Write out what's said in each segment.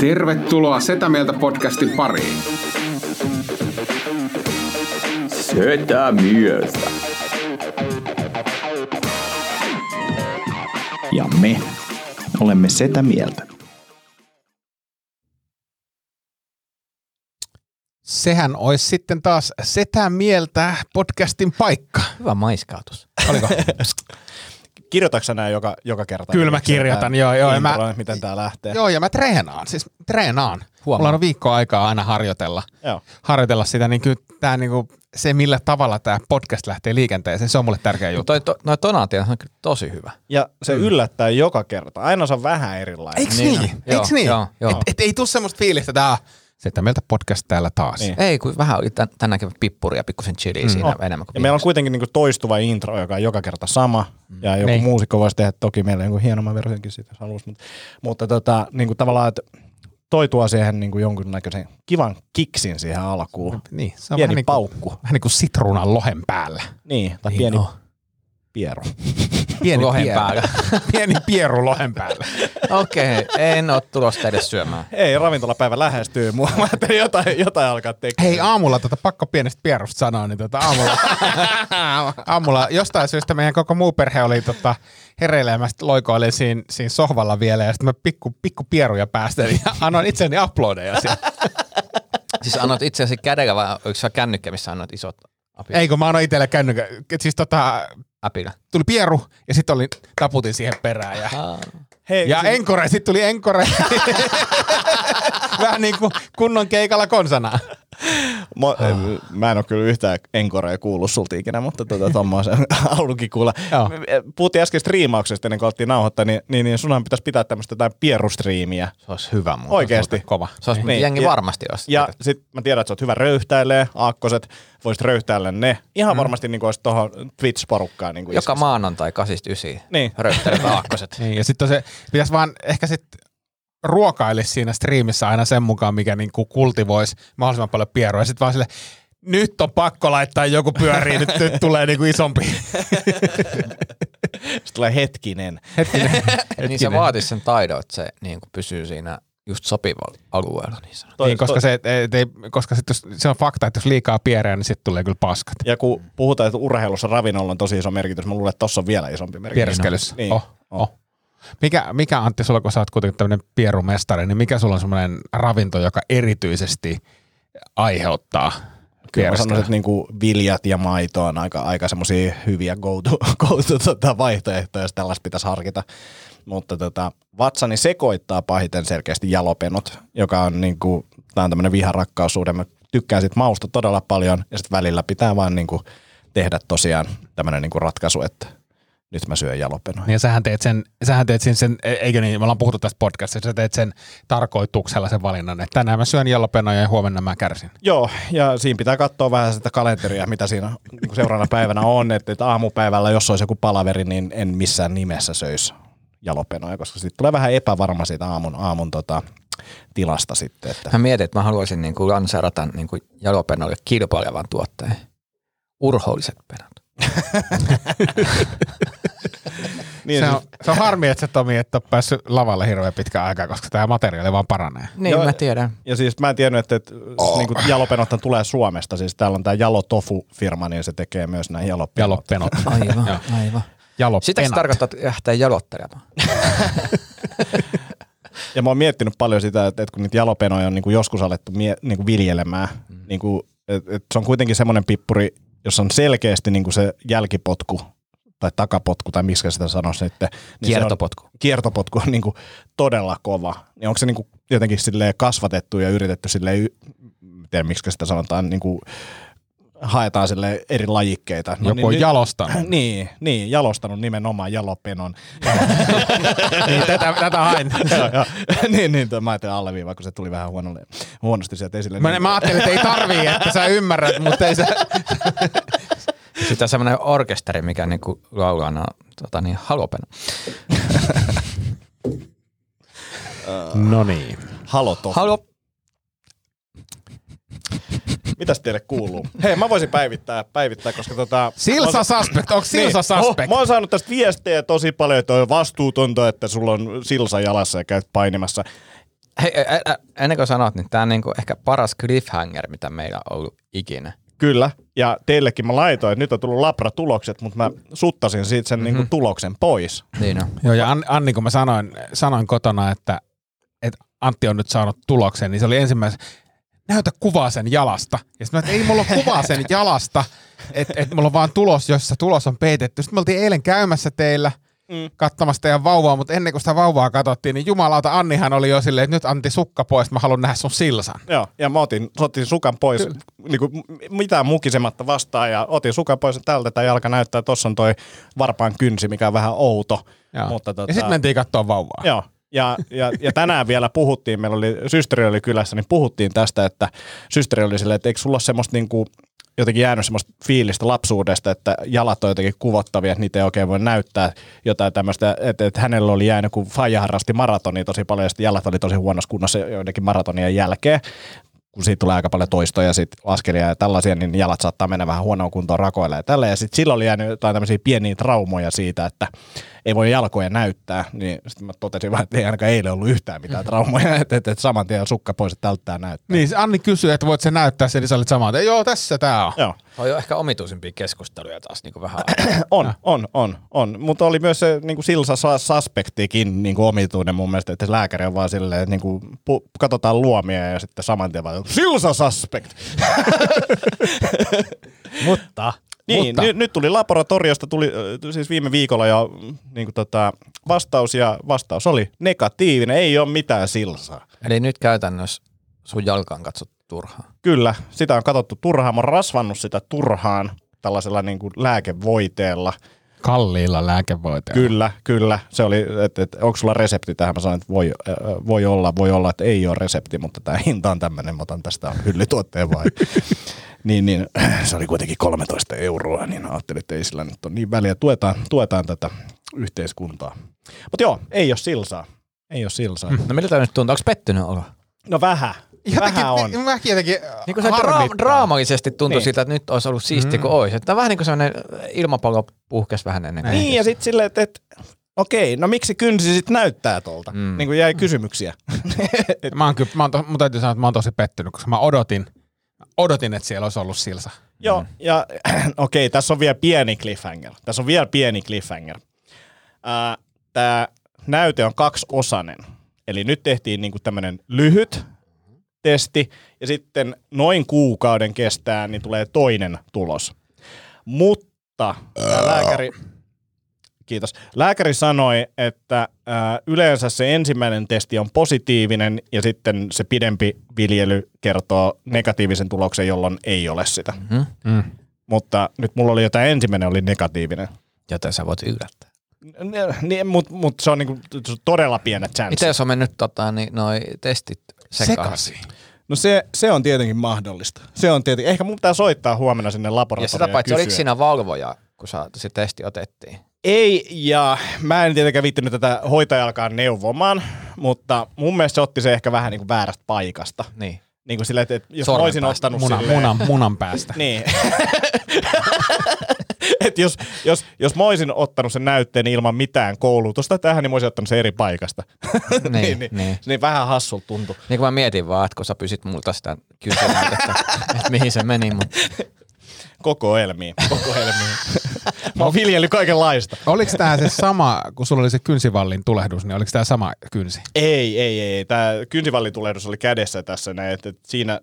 Tervetuloa Setä Mieltä podcastin pariin. Setä mieltä. Ja me olemme setä mieltä. Sehän olisi sitten taas Setä Mieltä podcastin paikka. Hyvä maiskautus. Oliko? Kirjoitatko sä näin joka, joka kerta? Kyllä mä kirjoitan, joo, joo, ja mä- miten tää lähtee. Joo, ja mä treenaan. Siis treenaan. Huomaa. Mulla on viikko aikaa aina harjoitella. Joo. Harjoitella sitä, niin kyllä tää niinku, se millä tavalla tämä podcast lähtee liikenteeseen, se on mulle tärkeä juttu. Toi, to, noi tonaatiot on kyllä tosi hyvä. Ja se mm. yllättää joka kerta. Aina se on vähän erilainen. Eiks Niin niin? Joo, niin? joo, joo. Et, et, ei tuu semmoista fiilistä, että Setä Mieltä podcast täällä taas. Niin. Ei, kun vähän oli tän, tänäänkin pippuri ja pikkusen chili mm. siinä Oh. enemmän kuin Ja meillä on kuitenkin niinku toistuva intro, joka on joka kerta sama. Ja joku Niin. muusikko voisi tehdä toki meille jonkun hienomman versionkin siitä, jos haluaisi. Mutta, mutta tota, niinku tavallaan, että toi tuo siihen niinku jonkunnäköisen kivan kiksin siihen alkuun. Niin, se on Pieni vähän niin kuin, paukku. vähän niin kuin sitruunan lohen päällä. Niin, tai Niin pieni on. Pieru. Pieni Lohen pieru. päällä. Pieni pieru lohen päällä. Okei, okay, en ole tulosta edes syömään. Ei, ravintolapäivä lähestyy. Mua mä ajattelin jotain, jotain alkaa tekemään. Hei, aamulla tota, pakko pienestä pierusta sanoa, niin tota, aamulla, aamulla jostain syystä meidän koko muu perhe oli tota, hereillä ja mä loikoilin siinä, siinä sohvalla vielä ja sitten mä pikku, pikku pieruja päästelin ja annoin itseni uploadeja siellä. Siis annot itse asiassa kädellä vai oliko se kännykkä, missä annot isot? Ei kun mä annoin itselle kännykän. Siis tota, Apilla. tuli pieru ja sitten oli taputin siihen perään ja, Hei, ja siis- enkore, sitten tuli enkore. Vähän niin kuin kunnon keikalla konsana. Mä, mä en ole kyllä yhtään enkorea kuullut sulta ikinä, mutta tota, tommoisen halunnkin kuulla. Puhuttiin äsken striimauksesta ennen kuin alettiin nauhoittaa, niin, niin, niin sunhan pitäisi pitää tämmöistä jotain pierustriimiä. Se olisi hyvä muuten. Oikeesti. Kova. Se olisi Niin, jengi varmasti olisi. Ja sit mä tiedän, että sä oot hyvä röyhtäilee, aakkoset, voisit röyhtäillä ne. Ihan varmasti niin olisi tuohon Twitch-porukkaan. Niin Joka maanantai 8-9 Niin. röyhtelevät aakkoset. Niin, ja sitten se pitäisi vaan ehkä sitten ruokailisi siinä striimissä aina sen mukaan, mikä niinku kultivoisi mahdollisimman paljon pierua. Ja sitten vaan sille, nyt on pakko laittaa joku pyöriin, nyt, nyt tulee niinku isompi. Sitten tulee hetkinen. Hetkinen. niin se vaatisi sen taidon, että se niin kuin pysyy siinä just sopivalla alueella. Niin. Toi- niin, koska, toi- se, et, ei, koska sit jos, se on fakta, että jos liikaa pierää, niin sitten tulee kyllä paskat. Ja kun puhutaan, että urheilussa ravinnolla on tosi iso merkitys, mä luulen, että tossa on vielä isompi merkitys. Piereskelyssä. Niin. Oh, oh. Mikä, mikä Antti, sulla kun sä oot kuitenkin tämmöinen pierumestari, niin mikä sulla on semmoinen ravinto, joka erityisesti aiheuttaa Kyllä mä piereskelyä? sanoisin, että niinku viljat ja maito on aika, aika semmoisia hyviä go-to, go-to tota vaihtoehtoja, jos tällaista pitäisi harkita. Mutta tota, vatsani sekoittaa pahiten selkeästi jalopenot, joka on niinku, tää on tämmöinen viharakkaussuhde. Mä tykkään sit mausta todella paljon ja sitten välillä pitää vaan niinku tehdä tosiaan tämmöinen niinku ratkaisu, että nyt mä syön jalopenoja. Niin ja sähän teet sen, sähän teet sen, sen, e- eikö niin, me ollaan puhuttu tästä podcastista, sä teet sen tarkoituksella sen valinnan, että tänään mä syön jallopenoja ja huomenna mä kärsin. Joo, ja siinä pitää katsoa vähän sitä kalenteria, mitä siinä niin seuraavana päivänä on, että, että aamupäivällä, jos olisi joku palaveri, niin en missään nimessä söisi jalopenoja, koska sitten tulee vähän epävarma siitä aamun, aamun tota, tilasta sitten. Että. Mä mietin, että mä haluaisin niin kuin lanseerata niin kuin jalopenolle kilpailevan tuotteen. Urhoolliset penat. Niin, se, siis- on, se on harmi, että sä Tomi et ole päässyt lavalle hirveän pitkään aikaa, koska tämä materiaali vaan paranee. Niin, Joo. mä tiedän. Ja siis mä en tiennyt, että, että oh. niin jalopenothan tulee Suomesta. Siis täällä on tämä Jalo Tofu-firma, niin se tekee myös näin jalopenot. Jalopenot. Aivan, aivan. Jalopenat. Sitä se tarkoittaa, että lähtee jalottelemaan. Ja mä oon miettinyt paljon sitä, että, että kun niitä jalopenoja on niin kuin joskus alettu mie- niin kuin viljelemään, mm. niin kuin, että, että se on kuitenkin semmoinen pippuri, jossa on selkeästi niin kuin se jälkipotku tai takapotku tai miksi sitä sanoisi sitten. Niin Kiertopotku. On, kiertopotku on niin kuin todella kova. Niin onko se niin kuin jotenkin kasvatettu ja yritetty silleen, en tiedä miksi sitä sanotaan, niin kuin haetaan sille eri lajikkeita. No, Joku on nyt- jalostanut. Niin, niin, jalostanut nimenomaan jalopenon. niin, tätä, tätä hain. Joo, joo. niin, niin, mä ajattelin alleviivaa, kun se tuli vähän huonolle, huonosti sieltä esille. Mä, niin, mä ajattelin, että ei tarvii, että sä ymmärrät, mutta ei se... Sitten on semmoinen orkesteri, mikä niinku laulaa no, tota niin, halopena. No niin. Halo. Halo. Mitäs teille kuuluu? Hei, mä voisin päivittää, päivittää koska tota... Silsa mä- suspect, onko Silsa Niin. suspect? Mä oon saanut tästä viestejä tosi paljon, että on vastuutonta, että sulla on silsa jalassa ja käyt painimassa. Hei, ä, ä, ennen kuin sanot, niin tämä on niinku ehkä paras cliffhanger, mitä meillä on ollut ikinä. Kyllä, ja teillekin mä laitoin, että nyt on tullut Labra-tulokset, mutta mä suttasin siitä sen mm-hmm. niinku tuloksen pois. Niin on. Joo, ja An- Anni, kun mä sanoin, sanoin kotona, että, että Antti on nyt saanut tuloksen, niin se oli ensimmäisen, näytä kuvaa sen jalasta. Ja sitten mä, että ei mulla ole kuvaa sen jalasta, että et mulla on vaan tulos, jossa tulos on peitetty. Sitten me oltiin eilen käymässä teillä mm. katsomassa teidän vauvaa, mutta ennen kuin sitä vauvaa katsottiin, niin jumalauta Annihan oli jo silleen, että nyt Antti sukka pois, mä haluan nähdä sun silsan. Joo, ja mä otin, otin sukan pois, niinku, m- mitään mukisematta vastaan, ja otin sukan pois, että tältä tämä jalka näyttää, tuossa on toi varpaan kynsi, mikä on vähän outo. Joo. Mutta tota, Ja sitten mentiin katsoa vauvaa. Joo, ja, ja, ja tänään vielä puhuttiin, meillä oli, systeri oli kylässä, niin puhuttiin tästä, että systeri oli silleen, että eikö sulla ole semmoista niinku, jotenkin jäänyt semmoista fiilistä lapsuudesta, että jalat on jotenkin kuvottavia, että niitä ei oikein voi näyttää jotain tämmöistä, että, että hänellä oli jäänyt, kun Faija harrasti maratonia tosi paljon, ja sitten jalat oli tosi huonossa kunnossa joidenkin maratonien jälkeen, kun siitä tulee aika paljon toistoja ja sit askelia ja tällaisia, niin jalat saattaa mennä vähän huonoon kuntoon rakoille ja tällä. Ja sitten silloin oli jäänyt jotain tämmöisiä pieniä traumoja siitä, että ei voi jalkoja näyttää. Niin sitten mä totesin vaan, että ei ainakaan eilen ollut yhtään mitään traumoja, että, että, että saman tien sukka pois, että tältä tää näyttää. Niin, Anni kysyi, että voit se näyttää sen, niin sä olit samaa, että joo, tässä tää on. Joo. On jo ehkä omituisimpia keskusteluja taas niin kuin vähän. On, on, on, on. Mutta oli myös se niin kuin Silsa sa- suspektikin niin kuin omituinen mun mielestä, että se lääkäri on vaan silleen, että niin kuin, pu- katsotaan luomia ja sitten saman tien vaan Silsa suspect. Mutta, Niin, mutta nyt, nyt tuli laboratoriosta, tuli siis viime viikolla jo niin kuin tota, vastaus ja vastaus oli negatiivinen, ei ole mitään silsaa. Eli nyt käytännössä sun jalka on katsottu turhaan. Kyllä, sitä on katsottu turhaan, mä oon rasvannut sitä turhaan tällaisella niin kuin lääkevoiteella. Kalliilla lääkevoiteilla. Kyllä, kyllä. Se oli, että et, onko sulla resepti tähän? Mä sanoin, että voi, äh, voi olla, voi olla, että ei ole resepti, mutta tämä hinta on tämmöinen, mä otan tästä hyllytuotteen vai. niin, niin, se oli kuitenkin 13 euroa, niin ajattelin, että ei sillä nyt ole niin väliä. Tuetaan, tuetaan tätä yhteiskuntaa. Mutta joo, ei ole silsaa. Ei ole silsaa. No miltä nyt tuntuu? Onko pettynyt olo? No vähän. Jotenkin, vähän on. Mäkin jotenkin Niin kuin se harmittaa. dra- draamallisesti tuntui Niin. niin. siltä, että nyt olisi ollut siisti mm. kuin olisi. Että vähän niin kuin sellainen ilmapallo puhkesi vähän ennen. kuin- Niin, ja sitten silleen, että, että okei, no miksi kynsi sitten näyttää tuolta? Mm. Niin kuin jäi kysymyksiä. Mä oon kyllä, mä oon to, mun täytyy sanoa, että mä oon tosi pettynyt, koska mä odotin, odotin, että siellä olisi ollut silsa. Joo, ja okei, tässä on vielä pieni cliffhanger. Tässä on vielä pieni cliffhanger. Uh, Tämä näyte on kaksiosainen. Eli nyt tehtiin niinku tämmöinen lyhyt testi, ja sitten noin kuukauden kestää, niin tulee toinen tulos. Mutta tämä lääkäri, kiitos. Lääkäri sanoi, että ää, yleensä se ensimmäinen testi on positiivinen ja sitten se pidempi viljely kertoo negatiivisen tuloksen, jolloin ei ole sitä. Mm. Mm. Mutta nyt mulla oli jotain ensimmäinen oli negatiivinen. Joten sä voit yllättää. Niin, Mutta mut se on niinku, se todella pienet chanssit. Miten jos on mennyt tota, niin, noi testit sekaisin? No se, se on tietenkin mahdollista. Se on tietenkin. Ehkä mun pitää soittaa huomenna sinne Ja laboratorioon sitä paitsi, oliko siinä valvoja, kun sä, se testi otettiin? Ei, ja mä en tietenkään viittinyt tätä hoitajalkaan neuvomaan, mutta mun mielestä se otti se ehkä vähän niin kuin väärästä paikasta. Niin. Niin kuin silleen, että jos Sormen olisin päästä. ottanut Munan, silleen, munan, munan päästä. Niin. Et jos, jos, jos mä olisin ottanut sen näytteen ilman mitään koulutusta tähän, niin mä olisin ottanut sen eri paikasta. Niin, niin, niin. niin vähän hassulta tuntui. Niin kuin mä mietin vaan, että kun sä pysit multa sitä kysymään, että, että mihin se meni, mutta Koko elmiin. Koko elmiin. mä oon viljellyt kaikenlaista. Oliko tämä se sama, kun sulla oli se kynsivallin tulehdus, niin oliko tämä sama kynsi? Ei, ei, ei. Tämä kynsivallitulehdus oli kädessä tässä näin, että siinä,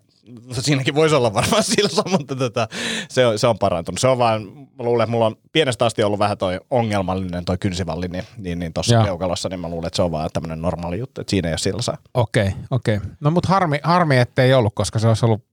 siinäkin voisi olla varmaan silsa, mutta tota, se, on, se on parantunut. Se on vaan, mä luulen, että mulla on pienestä asti ollut vähän toi ongelmallinen toi kynsivalli, niin, niin, niin tuossa peukalossa, niin mä luulen, että se on vaan tämmöinen normaali juttu, että siinä ei ole silsaa. Okei, okei. No mut harmi, harmi, ettei ollut, koska se olisi ollut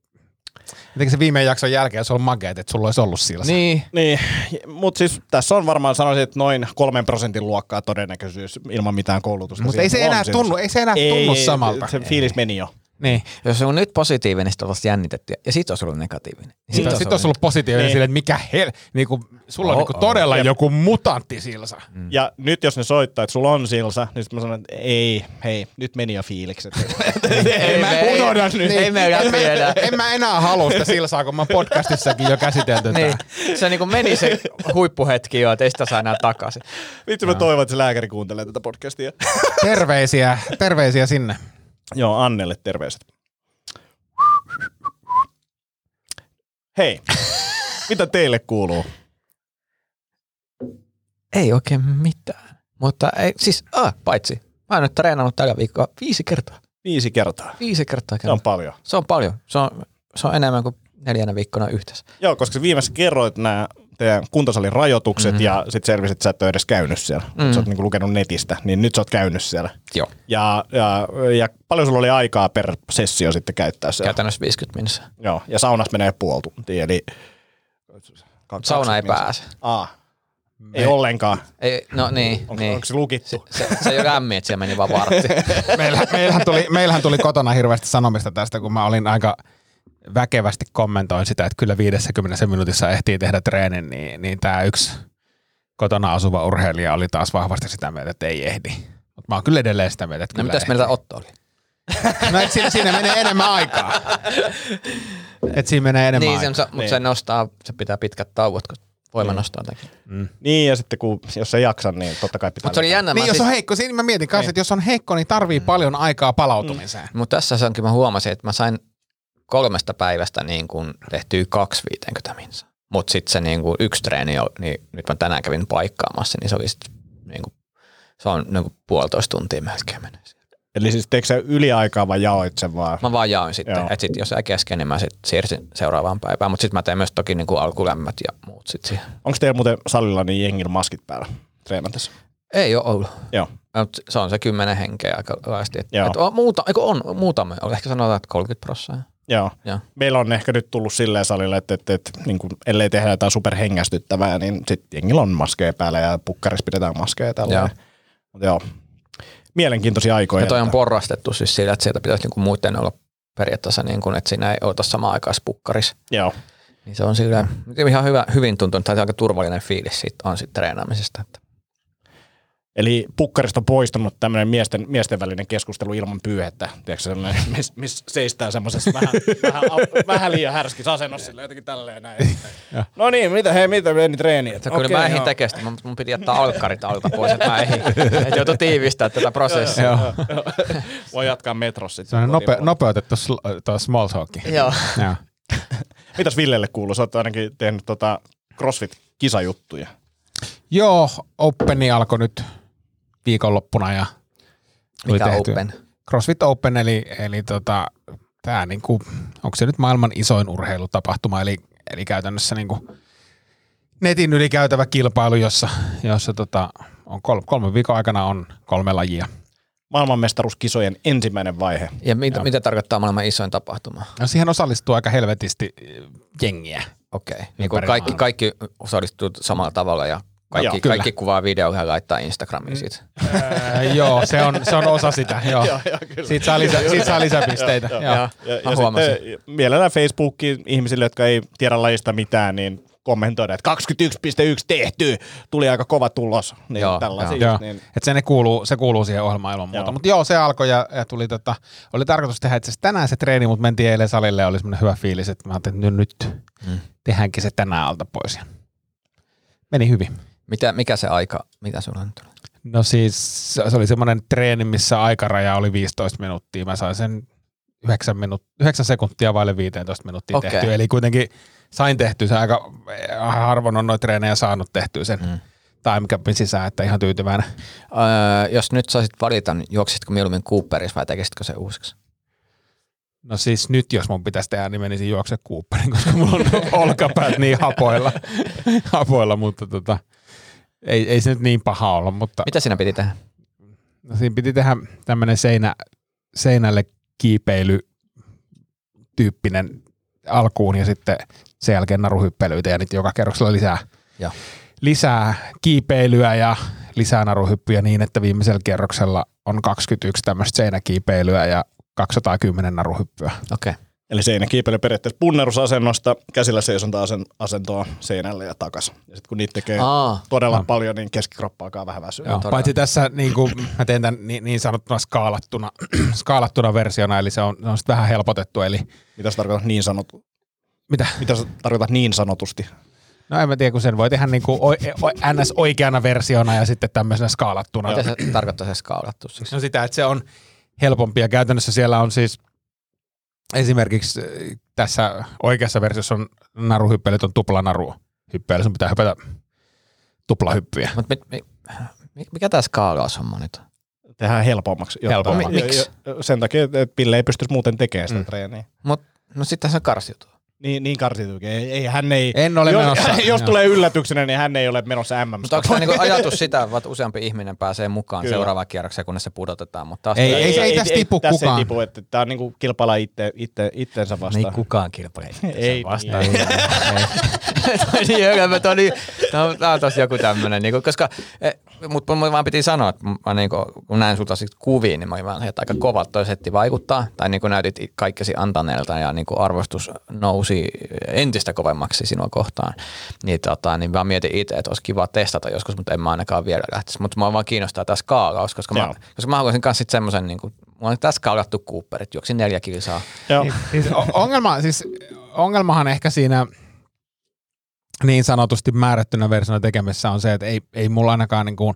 Jotenkin se viime jakson jälkeen se on makeet, että sulla olisi ollut silsa. Niin, Niin, mutta siis tässä on varmaan sanoisin, että noin kolmen prosentin luokkaa todennäköisyys ilman mitään koulutusta. Mutta ei se enää silsa. tunnu, ei se enää tunnu samalta. Se fiilis meni jo. Niin. jos se on nyt positiivinen, niin sitten jännitetty. Ja sitten olisi ollut negatiivinen. Niin Sitten sit olisi ollut positiivinen Niin. silleen, että mikä hel... Niinku, sulla on Oh, niinku oh. todella Jep. joku mutantti silsa. Mm. Ja nyt jos ne soittaa, että sulla on silsa, niin sitten mä sanon, että ei, hei, nyt meni jo fiilikset. ei, mä me, unohdan nyt. Ei me enää. En mä enää halua sitä silsaa, kun mä oon podcastissakin jo käsitelty Niin, se niinku meni se huippuhetki jo, että ei sitä saa enää takaisin. Vitsi mä toivon, että se lääkäri kuuntelee tätä podcastia. Terveisiä, terveisiä sinne. Joo, Annelle terveiset. Hei, mitä teille kuuluu? Ei oikein mitään. Mutta ei, siis, ah, paitsi. Mä oon nyt treenannut tällä viikolla viisi kertaa. Viisi kertaa. Viisi kertaa. Se on paljon. se on paljon. Se on, se on enemmän kuin neljänä viikkona yhteensä. Joo, koska viimeksi kerroit nämä teidän kuntosalin rajoitukset mm-hmm. ja sitten selvisit, että sä et ole edes käynyt siellä. Mm. Sä oot niinku lukenut netistä, niin nyt sä oot käynyt siellä. Joo. Ja, ja, ja paljon sulla oli aikaa per sessio sitten käyttää siellä? Käytännössä 50 minuuttia. Joo, ja saunassa menee puoli tuntia, eli... Sauna ei 20 pääse. Aa, ei ollenkaan. Ei, no niin, Onko, niin. onko se lukittu? Se, se ei ole lämmin, että siellä meni vaan vartti. Meillähän, meillähän, tuli, meillähän tuli kotona hirveästi sanomista tästä, kun mä olin aika väkevästi kommentoin sitä, että kyllä 50 minuutissa ehtii tehdä treenin, niin, niin tämä yksi kotona asuva urheilija oli taas vahvasti sitä mieltä, että ei ehdi. Mutta mä oon kyllä edelleen sitä mieltä, että No kyllä mitäs ehdi. meiltä Otto oli? No et siinä, siinä menee enemmän aikaa. Et siinä menee enemmän Niin, aikaa. sen, mutta Niin. se nostaa, se pitää pitkät tauot, kun voimanostoa tekee. Niin, ja sitten kun, jos ei jaksa, niin totta kai pitää... Mutta se oli jännä. Niin, jos siis- on heikko, siinä mä mietin kanssa, Niin. että jos on heikko, niin tarvii paljon aikaa palautumiseen. Mutta tässä se onkin, mä huomasin, että mä sain kolmesta päivästä niin kun tehtyä kaksi 50 minsa. Mutta sitten se niin kun yksi treeni, niin nyt mä tänään kävin paikkaamassa, niin se oli sit, niin kun, se on niin kun puolitoista tuntia melkein menee. siihen. Eli siis teekö sä yliaikaa vai jaoit sen vaan? Mä vaan jaoin sitten, Joo. että sit jos jäi kesken, niin mä sit siirsin seuraavaan päivään. Mutta sitten mä teen myös toki niin alkulämmöt ja muut sitten siihen. Onko teillä muuten salilla niin jengillä maskit päällä treenatessa? Ei ole ollut. Joo. Mut se on se kymmenen henkeä aika laajasti. Et, et on, muuta, eikö on muutama, ehkä sanotaan, että 30 prosenttia. Joo. Joo. Meillä on ehkä nyt tullut silleen salille, että, että, että niin kuin, ellei tehdä jotain superhengästyttävää, niin sitten jengillä on maskeja päällä ja pukkarissa pidetään maskeja ja tällä. Mutta joo, mielenkiintoisia aikoja. Ja toi on porrastettu siis sillä, että sieltä pitäisi niinku muiden olla periaatteessa niin kuin, että siinä ei ota samaan aikaan pukkaris. Joo. Niin se on sillä ihan hyvä, hyvin tuntunut, tai aika turvallinen fiilis siitä on siitä treenaamisesta. Että. Eli pukkarista on poistunut tämmöinen miesten, miesten välinen keskustelu ilman pyyhettä. Tiedätkö missä miss seistään semmoisessa vähän, vähän, vähän, liian härskissä asennossa sillä jotenkin tälleen näin. no niin, mitä, hei, mitä meni treeni? Että kyllä mä ehdin tekemään sitä, mun, mun piti jättää alkkarit alta pois, että mä ehdin. Että joutui tiivistää tätä prosessia. Joo. Voi jatkaa metrossa sitten. Se on nope, nopeutettu sl- small talk. Joo. Joo. Mitäs Villelle kuuluu? Sä oot ainakin tehnyt tota CrossFit-kisajuttuja. Joo, Openi alkoi nyt viikonloppuna ja tuli Mikä tehty- open? CrossFit Open, eli, eli tota, tää niinku, onko se nyt maailman isoin urheilutapahtuma, eli, eli käytännössä niinku netin yli käytävä kilpailu, jossa, jossa tota, on kol, kolme viikon aikana on kolme lajia. Maailmanmestaruuskisojen ensimmäinen vaihe. Ja mit, Joo. mitä tarkoittaa maailman isoin tapahtuma? No siihen osallistuu aika helvetisti jengiä. Okei. Niin kuin Ympäri kaikki, kaikki osallistuu samalla tavalla ja kaikki, Joo, kaikki kuvaa videoja ja laittaa Instagramiin siitä. Ää, joo, se on, se on osa sitä. Joo. Joo, joo, kyllä. Siitä, saa lisä, siitä saa lisäpisteitä. joo. Joo. Ja, ja huomasin. sitten mielellään Facebookiin ihmisille, jotka ei tiedä lajista mitään, niin kommentoida, että 21.1 tehty, tuli aika kova tulos. Niin Joo, tällaisia. Joo, just Niin, että se, ne kuuluu, se kuuluu siihen ohjelmaan ilman muuta. Mutta joo, se alkoi ja, ja tuli tota, oli tarkoitus tehdä itse tänään se treeni, mutta mentiin eilen salille ja oli semmoinen hyvä fiilis, että mä ajattelin, että nyt, nyt Mm. tehdäänkin se tänään alta pois. Ja meni hyvin. Mitä, mikä se aika, mitä sulla nyt on? No siis se oli semmoinen treeni, missä aikaraja oli 15 minuuttia. Mä sain sen 9, minuut- 9 sekuntia vaille 15 minuuttia okay. tehtyä. Eli kuitenkin sain tehtyä sen aika harvoin on noita treenejä saanut tehtyä sen Mm. mm. timecapin sisään, että ihan tyytyväinen. Öö, jos nyt saisit valita, niin juoksitko mieluummin Cooperissa vai tekisitkö se uusiksi? No siis nyt jos mun pitäisi tehdä, niin menisin juokse Cooperin, koska mulla on olkapäät niin hapoilla, hapoilla mutta tota, ei, ei se nyt niin paha olla, mutta Mitä siinä piti tehdä? no siinä piti tehdä tämmöinen seinä, seinälle kiipeily tyyppinen alkuun ja sitten sen jälkeen naruhyppelyitä ja niitä joka kerroksella lisää, Joo. lisää kiipeilyä ja lisää naruhyppyjä niin, että viimeisellä kierroksella on 21 tämmöistä seinäkiipeilyä ja 210 naruhyppyä. Okei. Okay. Eli seinäkiipeily periaatteessa punnerusasennosta käsillä seisonta asentoa seinälle ja takas. Ja sitten kun niitä tekee Aa, todella no. paljon, niin keskikroppa alkaa vähän väsyä. Joo, paitsi tässä niin kuin, mä teen tämän niin, niin sanottuna skaalattuna, skaalattuna versiona, eli se on, se on sit vähän helpotettu. Eli Mitä sä tarkoitat niin sanottu? mitä? Mitä sä tarkoitat niin sanotusti? No en mä tiedä, kun sen voi tehdä niin kuin o, o, ns. oikeana versiona ja sitten tämmöisenä skaalattuna. Mitä se tarkoittaa se skaalattu siis? No sitä, että se on helpompi ja käytännössä siellä on siis esimerkiksi äh, tässä oikeassa versiossa on naruhyppelyt on tuplanaru hyppely, sun pitää hypätä tuplahyppyjä. Mut mi, mi, mi, mikä tämä skaalaushomma nyt on? Tehdään helpommaksi. jotta- Helpommaksi. Miksi? Sen takia, että Pille ei pystyisi muuten tekemään sitä mm. treeniä. Mut, no sitten se karsiutuu. Niin, niin karsituukin. Ei, ei, hän ei, En ole jos, menossa. jos Joo. tulee yllätyksenä, niin hän ei ole menossa MM. Mutta onko tämä niinku ajatus sitä, että useampi ihminen pääsee mukaan Kyllä. seuraavaan kierrokseen, kunnes se pudotetaan? Mutta taas Ei, ei, ei tästä tipu tässä kukaan. ei tipu, että tämä on niinku kilpailla itse, itse, itsensä vastaan. Ei kukaan kilpaile Ei, vastaan. niin. niin, hyvä, toi, niin, tää on, tossa joku tämmönen, niinku, koska, mutta mun vaan piti sanoa, että mä niinku, kun näin sulta kuvia, niin mä olin vaan, että aika kovat toi setti vaikuttaa, tai niinku näytit kaikkesi antaneelta ja niinku arvostus nousi entistä kovemmaksi sinua kohtaan, niin, tota, niin mä mietin itse, että olisi kiva testata joskus, mutta en mä ainakaan vielä lähtisi, mutta mä vaan kiinnostaa tämä skaalaus, koska mä, koska mä haluaisin myös sitten semmoisen, niinku, mulla on tässä skaalattu Cooperit, juoksin neljä kilsaa, Joo. Siis ongelma, siis ongelmahan ehkä siinä niin sanotusti määrättynä versiona tekemisessä on se, että ei, ei mulla ainakaan niin kuin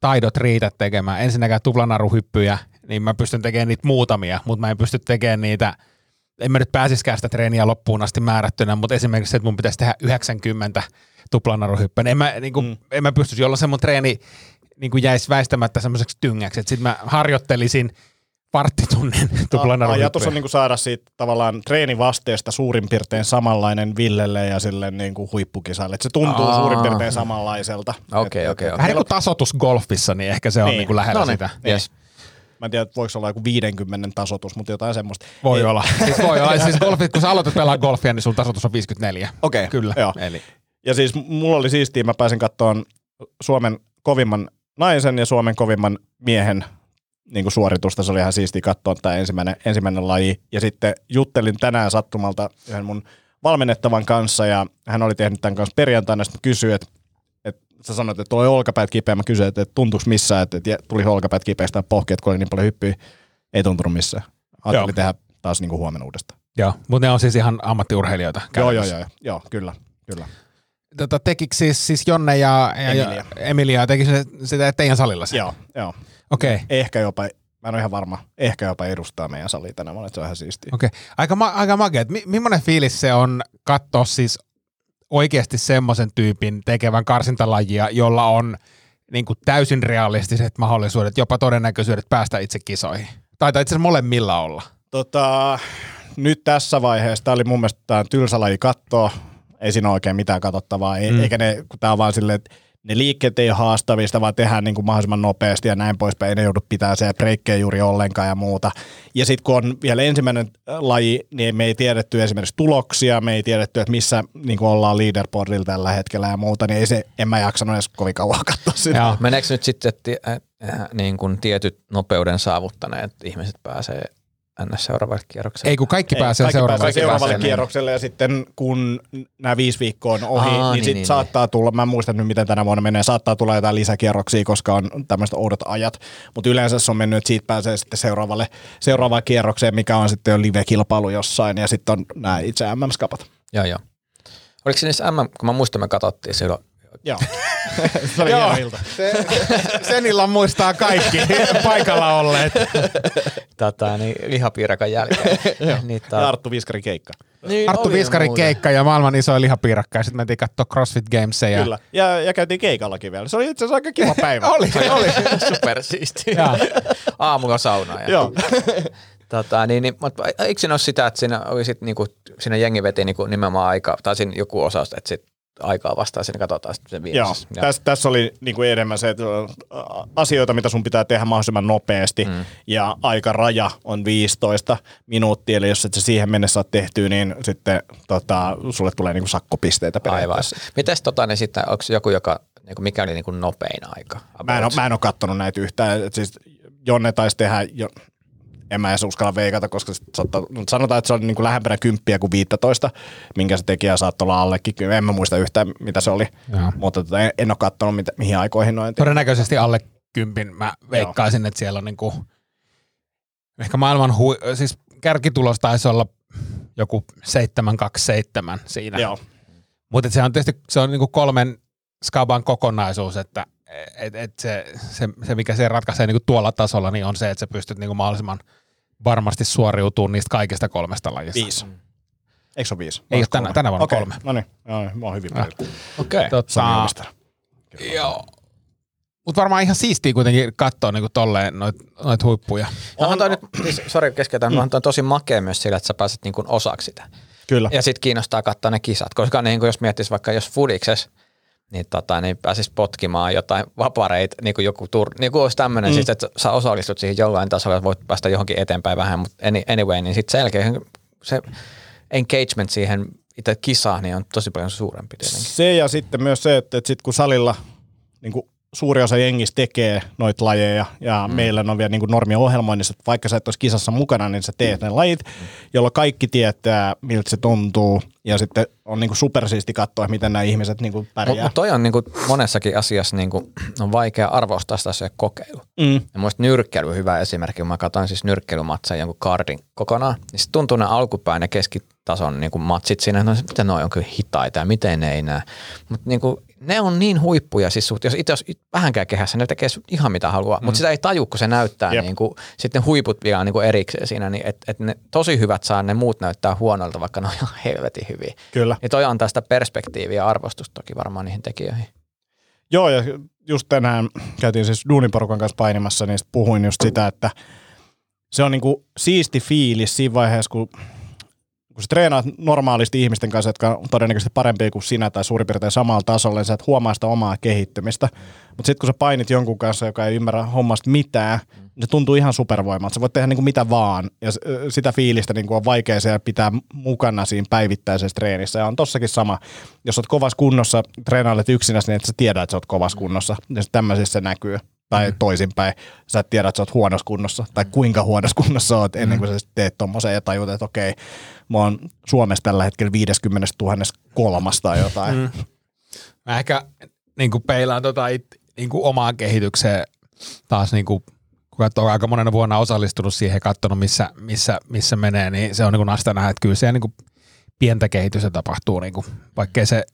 taidot riitä tekemään. Ensinnäkään tuplanaruhyppyjä, niin mä pystyn tekemään niitä muutamia, mutta mä en pysty tekemään niitä, en mä nyt pääsiskään sitä treeniä loppuun asti määrättynä, mutta esimerkiksi se, että mun pitäisi tehdä 90 tuplanaruhyppyä, niin en mä, niin kuin, mm. en mä pystyisi, jolloin se mun treeni niin kuin jäisi väistämättä semmoiseksi tyngäksi, että sitten mä harjoittelisin varttitunnin tuplanaruhyppyä. Ajatus on niinku saada siitä tavallaan treenivasteesta suurin piirtein samanlainen Villelle ja sille niinku huippukisalle. Et se tuntuu Aa. suurin piirtein samanlaiselta. Okei, okei, et- okei. Vähän niin kuin tasotus golfissa, niin ehkä se on niin. Niin. Niin lähellä No niin, sitä. yes. Mä en tiedä, että voiko olla joku 50 tasotus, mutta jotain semmoista. Voi Ei- olla. Siis voi olla. Siis golfi, kun sä aloitat pelaa golfia, niin sun tasotus on 54. Okei, Kyllä. Joo. Eli. Ja siis mulla oli siistiä, mä pääsin katsomaan Suomen kovimman naisen ja Suomen kovimman miehen niin kuin suoritusta. Se oli ihan siistiä katsoa tämä ensimmäinen, ensimmäinen laji. Ja sitten juttelin tänään sattumalta yhden mun valmennettavan kanssa ja hän oli tehnyt tämän kanssa perjantaina. Sitten kysyi, että sä sanoit, että tulee olkapäät kipeä. Mä kysyin, että, että tuntuuko missään, että, että tuli olkapäät kipeästä pohkeet, kun oli niin paljon hyppyä. Ei tuntunut missään. Ajattelin tehdä taas niin kuin huomenna uudestaan. Joo, mutta ne on siis ihan ammattiurheilijoita. Joo, joo, joo, joo, kyllä, kyllä. Tota, tekikö siis, siis Jonne ja, ja Emilia. ja Emilia, tekikö se sitä teidän salilla sen? Joo, joo. Okei. Okay. ehkä jopa, mä en ole ihan varma, ehkä jopa edustaa meidän salia tänä vuonna, että se on ihan siistiä. Okei. Okay. Aika, ma- aika makea. Mi- millainen fiilis se on katsoa siis oikeasti semmoisen tyypin tekevän karsintalajia, jolla on niin kuin täysin realistiset mahdollisuudet, jopa todennäköisyydet päästä itse kisoihin? Taitaa itse asiassa molemmilla olla. Tota, nyt tässä vaiheessa, tämä oli mun mielestä on tylsä laji katsoa, ei siinä ole oikein mitään katsottavaa, ei, Mm. eikä ne, kun tää on vaan silleen, että ne liikkeet ei ole haastavista, vaan tehdään niin kuin mahdollisimman nopeasti ja näin poispäin. Ei ne joudu pitää se breikkejä juuri ollenkaan ja muuta. Ja sitten kun on vielä ensimmäinen äh, laji, niin me ei tiedetty esimerkiksi tuloksia, me ei tiedetty, että missä niin kuin ollaan leaderboardilla tällä hetkellä ja muuta, niin ei se, en mä jaksanut edes kovin kauan katsoa sitä. Joo. Meneekö nyt sitten, että äh, niin kuin tietyt nopeuden saavuttaneet ihmiset pääsee ns. seuraavalle kierrokselle? Ei kun kaikki Ei, pääsee kaikki seuraavalle. pääsee seuraavalle pääsee, kierrokselle ja sitten kun nämä viisi viikkoa on ohi, Aa, niin, niin, sitten niin, saattaa tulla, mä en muista nyt miten tänä vuonna menee, saattaa tulla jotain lisäkierroksia, koska on tämmöiset oudot ajat, mutta yleensä se on mennyt, että siitä pääsee sitten seuraavalle, seuraavaan kierrokseen, mikä on sitten jo live-kilpailu jossain ja sitten on nämä itse MM-skapat. Joo, joo. Oliko se niissä MM, kun mä muistan, me katsottiin silloin, Joo. se oli Joo. ilta. Se, sen illan muistaa kaikki paikalla olleet. tota, niin lihapiirakan jälkeen. niin, Ja Arttu Viskarin keikka. niin, Arttu Viskarin keikka ja maailman isoin lihapiirakka ja sitten mentiin katsoa CrossFit Gamesia. Kyllä. Ja, ja käytiin keikallakin vielä. Se oli itse asiassa aika kiva päivä. oli, oli. Supersiisti. Aamulla saunaa. Ja. Joo. Tota, niin, niin, mutta eikö siinä ole sitä, että siinä, oli sit, niinku, siinä jengi veti niinku, nimenomaan aika, tai siinä joku osa, että sit aikaa vastaan, siinä katsotaan sitten sen Joo, tässä, tässä oli niin kuin enemmän se, että asioita, mitä sun pitää tehdä mahdollisimman nopeasti, mm. ja aikaraja on 15 minuuttia, eli jos et sä siihen mennessä ole tehtyä, niin sitten tota, sulle tulee niin kuin sakkopisteitä Aivan. periaatteessa. Mites tota, niin sitten, onko joku, joka, niin kuin mikä oli niin kuin nopein aika? Mä en, ole, mä en ole kattonut näitä yhtään. Siis Jonne taisi tehdä, jo, en mä edes uskalla veikata, koska saattaa, mutta sanotaan, että se oli niin kuin lähempänä kymppiä kuin 15, minkä se tekijä saattoi olla allekin. En mä muista yhtään, mitä se oli, Joo. mutta tota, en, en ole katsonut, mitä, mihin aikoihin noin. Todennäköisesti alle kympin mä veikkaisin, että siellä on niinku, ehkä maailman hui, siis kärkitulos taisi olla joku 727 siinä. Joo. Mutta se on tietysti se on niinku kolmen skaban kokonaisuus, että et, et se, se, se, mikä se ratkaisee niinku tuolla tasolla, niin on se, että sä pystyt niinku mahdollisimman varmasti suoriutumaan niistä kaikista kolmesta lajista. Viisi. Eikö se ole viisi? Ei ole tänä, tänä vuonna Okei, kolme. No niin, joo, mä oon hyvin paljon. Okei. Okay. Tota, joo. Mutta varmaan ihan siistiä kuitenkin katsoa niinku tolleen noit, noit huippuja. Onhan toi nyt, siis, sori keskeytän, mm. on tosi makea myös sillä, että sä pääset niin kuin osaksi sitä. Kyllä. Ja sitten kiinnostaa katsoa ne kisat, koska niin kuin jos miettisi vaikka jos Fudikses, niin, tota, niin pääsis potkimaan jotain vapareita, niin kuin joku tur, niin kuin olisi tämmöinen, mm. siis, että sä osallistut siihen jollain tasolla, että voit päästä johonkin eteenpäin vähän, mutta anyway, niin sitten selkeä se engagement siihen itse kisaan niin on tosi paljon suurempi tietenkin. Se ja sitten myös se, että, että sit kun salilla niin kuin suuri osa jengistä tekee noita lajeja ja mm. meillä on vielä niin kuin normia ohjelmoinnissa, että vaikka sä et olisi kisassa mukana, niin sä teet ne lajit, jolloin kaikki tietää, miltä se tuntuu ja sitten on niin kuin supersiisti katsoa, miten nämä ihmiset niin kuin pärjää. Mutta mut toi on niinku monessakin asiassa niinku, on vaikea arvostaa sitä se kokeilu. Mm. Ja muista nyrkkeily hyvä esimerkki, kun mä katsoin siis nyrkkeilymatseja jonkun kardin kokonaan, niin se tuntuu ne alkupäin ja keskitason niin kuin matsit siinä, no miten noi on kyllä hitaita ja miten ne ei näe. Mutta niin kuin, ne on niin huippuja, siis suht, jos itse jos vähänkään kehässä, ne tekee ihan mitä haluaa, mm. mutta sitä ei taju, kun se näyttää Jep. niin kuin, sitten huiput vielä niin kuin erikseen siinä, niin että et ne tosi hyvät saa, ne muut näyttää huonolta, vaikka ne on ihan helvetin hyviä. Kyllä. Niin toi antaa sitä perspektiiviä ja arvostusta toki varmaan niihin tekijöihin. Joo, ja just tänään käytiin siis duuniporukan kanssa painimassa, niin puhuin just sitä, että se on niinku siisti fiilis siinä vaiheessa, kun, kun sä treenaat normaalisti ihmisten kanssa, jotka on todennäköisesti parempia kuin sinä tai suurin piirtein samalla tasolla, niin sä et huomaa sitä omaa kehittymistä. Mutta sitten kun sä painit jonkun kanssa, joka ei ymmärrä hommasta mitään, niin se tuntuu ihan supervoimalta. Sä voit tehdä niinku mitä vaan, ja sitä fiilistä niinku on vaikea se pitää mukana siinä päivittäisessä treenissä. Ja on tossakin sama, jos oot kovassa kunnossa, treenailet yksinäsi, niin et sä tiedä, että sä oot kovassa kunnossa. Ja sit tämmöisissä se näkyy. Tai toisinpäin, sä et tiedä, että sä oot huonossa kunnossa, tai kuinka huonossa kunnossa oot, ennen kuin sä sit teet tommosen ja tajut, että okei, mä oon Suomessa tällä hetkellä 50 000 kolmas tai jotain. Mm. Mä ehkä niin kuin peilaan tota it, niin kuin omaan kehitykseen taas niin kuin, kun katsoo aika monena vuonna osallistunut siihen ja katsonut, missä, missä, missä menee, niin se on niin kuin nähdä, että kyllä siellä niin kuin pientä kehitystä tapahtuu, niin kuin, vaikkei se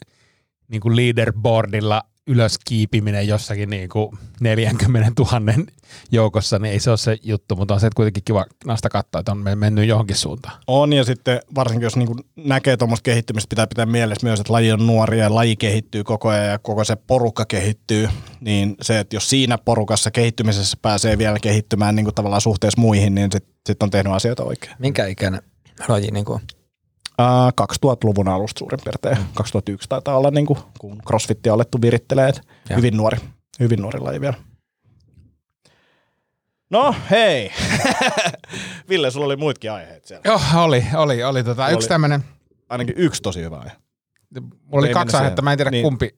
niin kuin leaderboardilla ylös kiipiminen jossakin niin kuin 40 000 joukossa, niin ei se ole se juttu, mutta on se että kuitenkin kiva nasta katsoa, että on men- mennyt johonkin suuntaan. On, ja sitten varsinkin jos niinku näkee tuommoista kehittymistä, pitää pitää mielessä myös, että laji on nuori ja laji kehittyy koko ajan ja koko se porukka kehittyy, niin se, että jos siinä porukassa kehittymisessä pääsee vielä kehittymään niin kuin tavallaan suhteessa muihin, niin sitten sit on tehnyt asioita oikein. Minkä ikäinen laji niin kuin, Uh, 2000-luvun alusta suurin piirtein. 2001 taitaa olla, niin kuin, kun crossfitia on alettu virittelee. Hyvin nuori. Hyvin nuori laji vielä. No hei. Ville, sulla oli muitakin aiheita siellä. Joo, oli, oli, oli tota, yksi oli- tämmöinen, Ainakin yksi tosi hyvä aihe. mulla oli Ei kaksi aihetta, mä en tiedä Niin. kumpi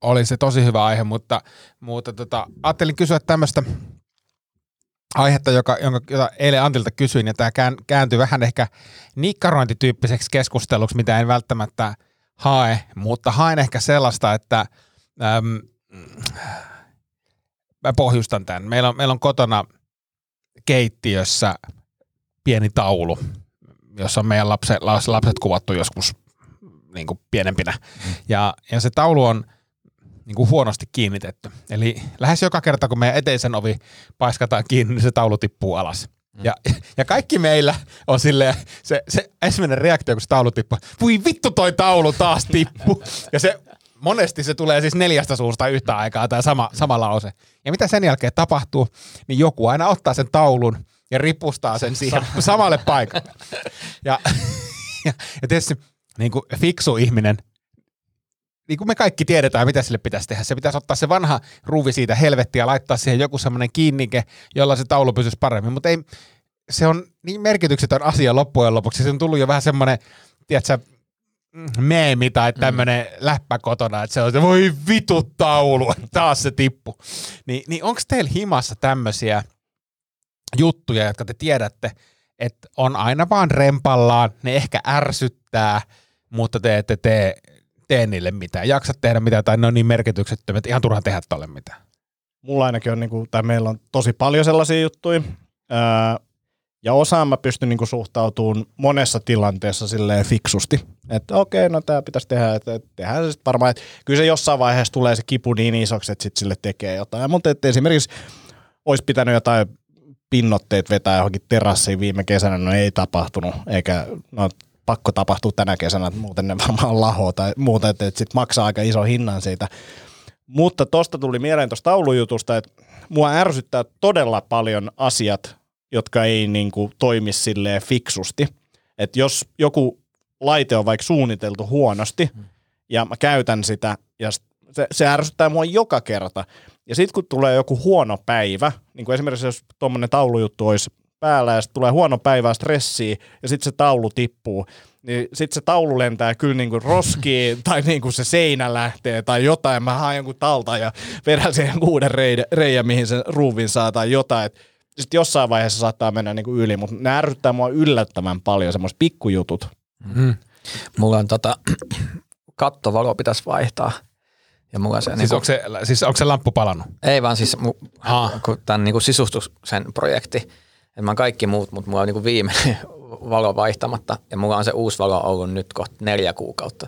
oli se tosi hyvä aihe, mutta, mutta tota, ajattelin kysyä tämmöistä aihetta, joka, jonka, jota eilen Antilta kysyin, ja tämä kään, kääntyi vähän ehkä nikkarointityyppiseksi keskusteluksi, mitä en välttämättä hae, mutta haen ehkä sellaista, että äm, mä pohjustan tämän. Meillä on, meillä on kotona keittiössä pieni taulu, jossa on meidän lapset, lapset kuvattu joskus niin kuin pienempinä. Mm. Ja, ja se taulu on niin kuin huonosti kiinnitetty. Eli lähes joka kerta, kun meidän eteisen ovi paiskataan kiinni, niin se taulu tippuu alas. Mm. Ja, ja kaikki meillä on silleen, se, se ensimmäinen reaktio, kun se taulu tippuu, voi vittu toi taulu taas tippu. ja se monesti se tulee siis neljästä suusta yhtä aikaa, tämä sama, sama lause. Ja mitä sen jälkeen tapahtuu, niin joku aina ottaa sen taulun ja ripustaa sen siihen samalle paikalle. Ja, ja, ja tietysti niin kuin fiksu ihminen niin kuin me kaikki tiedetään, mitä sille pitäisi tehdä. Se pitäisi ottaa se vanha ruuvi siitä helvettiä ja laittaa siihen joku semmoinen kiinnike, jolla se taulu pysyisi paremmin. Mutta ei, se on niin merkityksetön asia loppujen lopuksi. Se on tullut jo vähän semmoinen, tiedätkö, mm, meemi tai tämmöinen mm. läppä kotona, että se on se, voi vitu taulu, taas se tippu. Ni, niin onko teillä himassa tämmöisiä juttuja, jotka te tiedätte, että on aina vaan rempallaan, ne ehkä ärsyttää, mutta te ette tee, tee niille mitään. Jaksat tehdä mitään tai ne on niin merkityksettömiä, että ihan turha tehdä tolle mitään. Mulla ainakin on, niinku, tai meillä on tosi paljon sellaisia juttuja, öö, ja osaan mä pystyn niinku suhtautumaan monessa tilanteessa silleen fiksusti. Että okei, no tämä pitäisi tehdä, että et tehdään se sitten varmaan. Että kyllä se jossain vaiheessa tulee se kipu niin isoksi, että sitten sille tekee jotain. Mutta että esimerkiksi olisi pitänyt jotain pinnotteet vetää johonkin terassiin viime kesänä, no ei tapahtunut, eikä no, pakko tapahtua tänä kesänä, että muuten ne varmaan lahoa tai muuta, että, että sitten maksaa aika iso hinnan siitä. Mutta tosta tuli mieleen tuosta taulujutusta, että mua ärsyttää todella paljon asiat, jotka ei niin kuin, toimi silleen fiksusti. Että jos joku laite on vaikka suunniteltu huonosti ja mä käytän sitä ja se, se ärsyttää mua joka kerta. Ja sitten kun tulee joku huono päivä, niin kuin esimerkiksi jos tuommoinen taulujuttu olisi päällä ja sitten tulee huono päivä stressiä ja sitten se taulu tippuu, niin sitten se taulu lentää kyllä niinku roskiin tai niinku se seinä lähtee tai jotain. Mä haen jonkun talta ja vedän siihen uuden reijän, mihin se ruuvin saa tai jotain. Sitten jossain vaiheessa saattaa mennä niinku yli, mutta ne ärryttää mua yllättävän paljon, semmoiset pikkujutut. Mm. Mulla on tota, kattovalo pitäisi vaihtaa. Ja mulla se, Siis, niinku, onko se, siis onko se lamppu palannut? ei vaan siis mu, kun tämän niinku sisustuksen projekti, että mä oon kaikki muut, mutta mulla on niinku viimeinen valo vaihtamatta ja mulla on se uusi valo ollut nyt kohta neljä kuukautta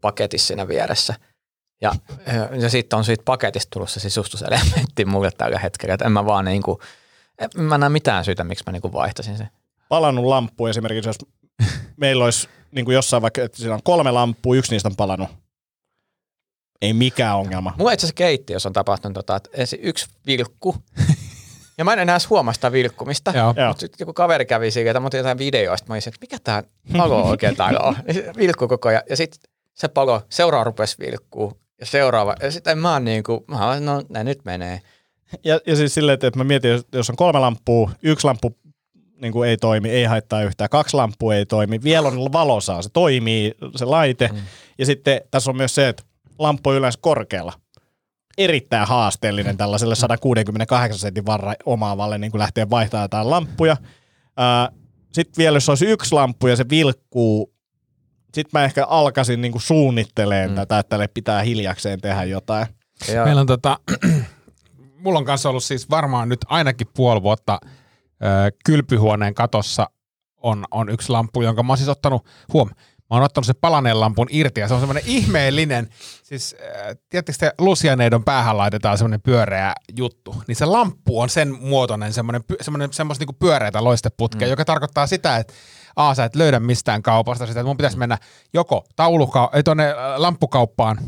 paketissa siinä vieressä. Ja, ja sitten on siitä paketista tullut se sisustuselementti mulle tällä hetkellä, että en mä vaan niinku, en mä näe mitään syytä, miksi mä niinku vaihtaisin sen. Palannut lamppu esimerkiksi, jos meillä olisi niin kuin jossain vaikka, että siinä on kolme lamppua, yksi niistä on palannut. Ei mikään ongelma. Mulla itse asiassa keittiössä on tapahtunut, tota, että ensin yksi vilkku, ja mä en enää sitä vilkkumista. Mutta sitten joku kaveri kävi siitä, että mä otin jotain videoista, mä olisin, että mikä tää palo oikein täällä on. Se Vilkku koko ajan. Ja sitten se palo, seuraava rupesi vilkkuu. Ja seuraava. Ja sitten mä oon niin kuin, mä oon, no nää nyt menee. Ja, ja siis silleen, että, että mä mietin, jos- jos on kolme lamppua, yksi lamppu niin kuin ei toimi, ei haittaa yhtään, kaksi lamppua ei toimi, vielä on valosaa, se toimii, se laite. Mm. Ja sitten tässä on myös se, että lamppu on yleensä korkealla. Erittäin haasteellinen tällaiselle 168 sentin varra omaavalle niin kuin lähteä vaihtamaan jotain lamppuja. Sitten vielä jos olisi yksi lamppu ja se vilkkuu, sitten mä ehkä alkaisin niin kuin suunnitteleen mm. tätä, että tälle pitää hiljakseen tehdä jotain. Ja, Meillä on tota, mulla on kanssa ollut siis varmaan nyt ainakin puoli vuotta ö, kylpyhuoneen katossa on, on yksi lamppu, jonka mä oon siis ottanut, huom, mä oon ottanut sen palaneen lampun irti ja se on semmoinen ihmeellinen, siis äh, tiedättekö te, Lucianeidon päähän laitetaan semmoinen pyöreä juttu, niin se lamppu on sen muotoinen, semmoinen, semmoinen semmoista niinku pyöreitä loisteputkea, mm. joka tarkoittaa sitä, että A, sä et löydä mistään kaupasta sitä, että mun pitäisi mennä joko tauluka- ei, tuonne äh, lamppukauppaan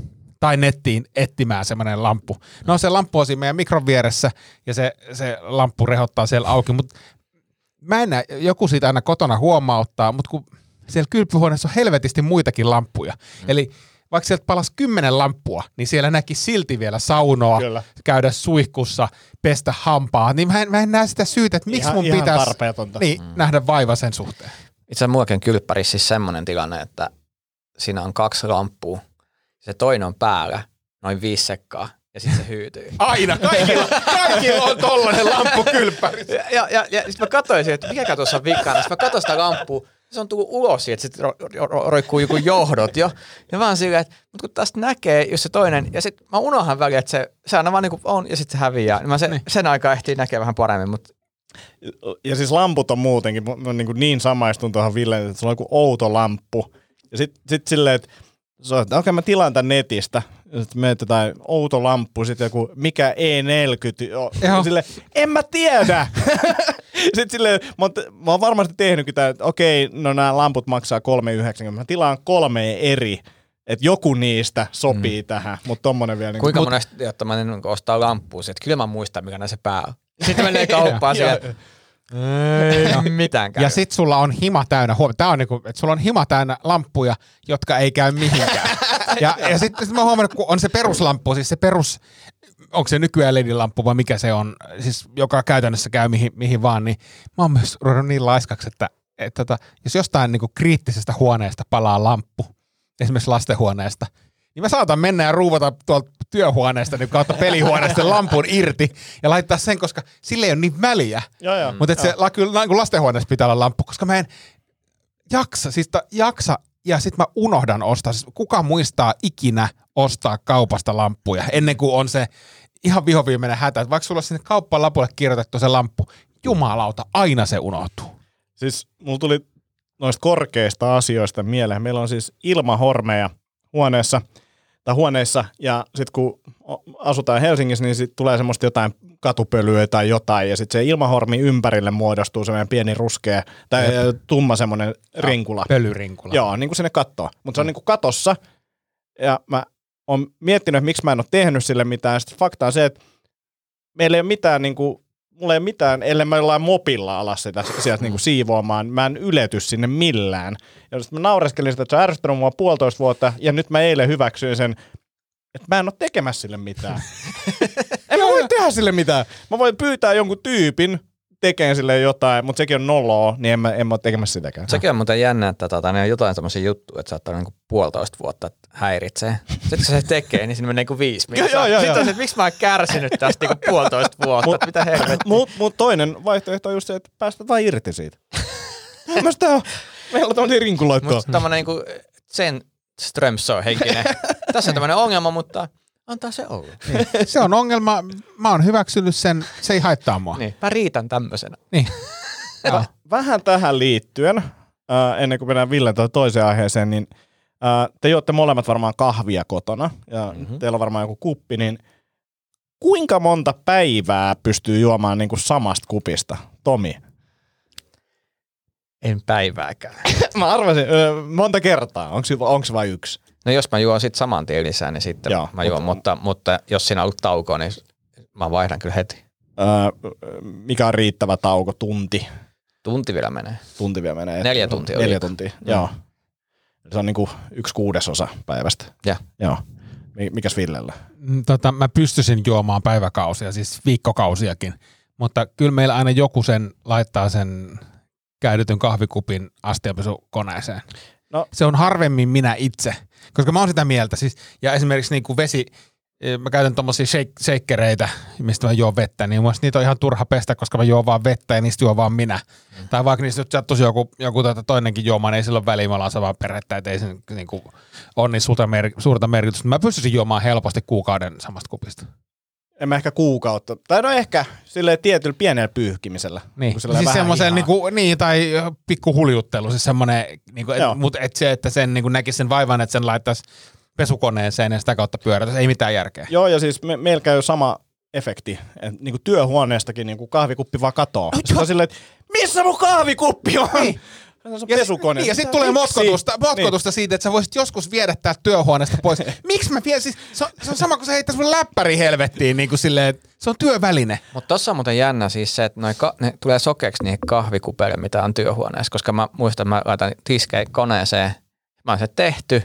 tai nettiin etsimään semmoinen lamppu. No se lamppu on siinä meidän mikron vieressä ja se, se lamppu rehottaa siellä auki, mutta mä en näe, joku siitä aina kotona huomauttaa, mutta kun siellä kylpyhuoneessa on helvetisti muitakin lamppuja. Mm. Eli vaikka sieltä palasi kymmenen lamppua, niin siellä näki silti vielä saunoa, Kyllä. käydä suihkussa, pestä hampaa. Niin mä en, mä en näe sitä syytä, että miksi Ihan- mun ihan pitäisi niin, mm. nähdä vaiva sen suhteen. itse asiassa mullakin on kylppärissä siis semmoinen tilanne, että siinä on kaksi lamppua. Se toinen on päällä, noin viisi sekkaa, ja sitten se hyytyy. Aina, kaikilla, kaikilla on tollanen lamppu kylppärissä. Ja, ja, ja, ja sitten mä katsoin että mikä tuossa on vikana. Sitten mä katsoin sitä lamppua, se on tullut ulos siitä, että sitten ro, ro, roikkuu joku johdot jo. Ja vaan silleen, että mutta kun tästä näkee, jos se toinen, ja sitten mä unohan väliin, että se, se aina vaan niin on, ja sitten se häviää. Niin mä sen, sen aikaa ehtii näkee vähän paremmin, mutta Ja siis lamput on muutenkin, mä niin, kuin niin samaistun tuohon Villeen, että se on joku outo lamppu. Ja sitten sit silleen, että okei mä tilaan tän netistä. Sitten menet jotain outo lamppu, sitten joku mikä E40. Joo. Jo, sille, en mä tiedä. sitten silleen, mä oon, mä oon varmasti tehnytkin tämän, että okei, no nämä lamput maksaa 3,90. Mä tilaan kolme eri, että joku niistä sopii mm. tähän. Mutta tommonen vielä. Niin kuinka monesti, jotta mä niin ostaa lamppua, että kyllä mä muistan, mikä se pää on. Sitten menee kauppaan siihen, Ei mitään käy. Ja sit sulla on hima täynnä, huom- tää on niinku, että sulla on hima täynnä lamppuja, jotka ei käy mihinkään. ja, ja sitten sit mä oon huomannut, kun on se peruslamppu, siis se perus, onko se nykyään LED-lamppu vai mikä se on, siis joka käytännössä käy mihin, mihin vaan, niin mä oon myös ruvennut niin laiskaksi, että, että tota, jos jostain niinku kriittisestä huoneesta palaa lamppu, esimerkiksi lastenhuoneesta, niin mä saatan mennä ja ruuvata tuolta työhuoneesta niin kautta pelihuoneesta lampun irti ja laittaa sen, koska sille ei ole niin väliä. Mutta se la- kyllä niin kuin lastenhuoneessa pitää olla lamppu, koska mä en jaksa, siis ta, jaksa ja sitten mä unohdan ostaa. Siis kuka muistaa ikinä ostaa kaupasta lamppuja ennen kuin on se ihan vihoviimeinen hätä. Et vaikka sulla sinne kauppalapulle kirjoitettu se lamppu, jumalauta, aina se unohtuu. Siis mulla tuli noista korkeista asioista mieleen. Meillä on siis ilmahormeja huoneessa tai huoneissa ja sitten kun asutaan Helsingissä, niin sit tulee semmoista jotain katupölyä tai jotain ja sitten se ilmahormi ympärille muodostuu semmoinen pieni ruskea tai Jep. tumma semmoinen rinkula. Pölyrinkula. Joo, niin kuin sinne kattoon. Mutta se on niin kuin katossa ja mä oon miettinyt, että miksi mä en ole tehnyt sille mitään. Sitten fakta on se, että meillä ei ole mitään niin kuin mulla ei ole mitään, ellei mä jollain mopilla alas sitä sieltä niinku siivoamaan. Mä en ylety sinne millään. Ja sitten mä naureskelin sitä, että se on ärsyttänyt mua puolitoista vuotta, ja nyt mä eilen hyväksyin sen, että mä en ole tekemässä sille mitään. en mä voi tehdä sille mitään. Mä voin pyytää jonkun tyypin tekemään sille jotain, mutta sekin on noloa, niin en mä, en mä ole tekemässä sitäkään. Sekin on muuten jännä, että tota, ne on jotain semmoisia juttuja, että saattaa niinku puolitoista vuotta että häiritsee. Sitten kun se tekee, niin sinne menee niinku viisi Joo, joo, minuuttia. joo, Sitten joo. on se, että miksi mä oon kärsinyt tästä niinku puolitoista vuotta, että mitä helvettiä. Mutta mut toinen vaihtoehto on just se, että päästä vaan irti siitä. Mä sitä on. Meillä on tämmöinen rinkuloitto. Mutta tämmönen niinku sen Strömsö henkinen. Tässä on tämmöinen ongelma, mutta antaa se olla. Niin. Se on ongelma. Mä oon hyväksynyt sen, se ei haittaa mua. niin. Mä riitän tämmöisenä. Niin. Joo. Vähän tähän liittyen, äh, ennen kuin mennään Villen tuohon toiseen aiheeseen, niin äh, te juotte molemmat varmaan kahvia kotona ja mm-hmm. teillä on varmaan joku kuppi, niin kuinka monta päivää pystyy juomaan niin kuin samasta kupista? Tomi. En päivääkään. Mä arvasin, monta kertaa. Onko se vain yksi? No jos mä juon sitten saman tien lisää, niin sitten Joo, mä juon, mutta, mutta, mutta jos siinä on ollut tauko, niin mä vaihdan kyllä heti. Ö, mikä on riittävä tauko? Tunti. Tunti vielä menee. Tunti vielä menee. Neljä tuntia Neljä tuntia, mm. joo. Se on niinku yksi kuudesosa päivästä. Ja. Joo. Mi- Mikäs Villellä? Mm, tota, mä pystyisin juomaan päiväkausia, siis viikkokausiakin, mutta kyllä meillä aina joku sen laittaa sen käytetyn kahvikupin astianpesukoneeseen. No. Se on harvemmin minä itse, koska mä oon sitä mieltä. Siis, ja esimerkiksi niin kuin vesi, eh, mä käytän tommosia shake, shakereita, mistä mä juon vettä, niin mun niitä on ihan turha pestä, koska mä juon vaan vettä ja niistä juon vaan minä. Mm. Tai vaikka niistä nyt sattuisi joku, joku tota toinenkin juoma, niin ei sillä ole väliä, me ollaan samaa perhettä, että ei se niin kuin, ole niin suurta, mer- suurta merkitystä. Mä pystyisin juomaan helposti kuukauden samasta kupista. En mä ehkä kuukautta. Tai no ehkä silleen tietyllä pienellä pyyhkimisellä. Niin, Kun sillä on siis semmoisen niinku, niin, tai pikku huljuttelu, siis semmoinen, niinku, et, mutta et se, että sen niinku näkisi sen vaivan, että sen laittaisi pesukoneeseen ja sitä kautta pyörätä, ei mitään järkeä. Joo, ja siis me, meillä käy sama efekti. Et niinku työhuoneestakin niinku kahvikuppi vaan katoo. Sitten on silleen, että missä mun kahvikuppi on? Niin. Se on Ja, pesukone. niin, ja sitten tulee Miksi? motkotusta, Niin. motkotusta siitä, että sä voisit joskus viedä täältä työhuoneesta pois. Miksi mä vien? Siis, se, on, se on sama kuin se heittäisi mun läppäri helvettiin, niin kuin silleen, että se on työväline. Mutta tossa on muuten jännä siis se, että noi ka- ne tulee sokeeksi niihin kahvikupeille, mitä on työhuoneessa, koska mä muistan, että mä laitan tiskejä koneeseen, mä oon se tehty,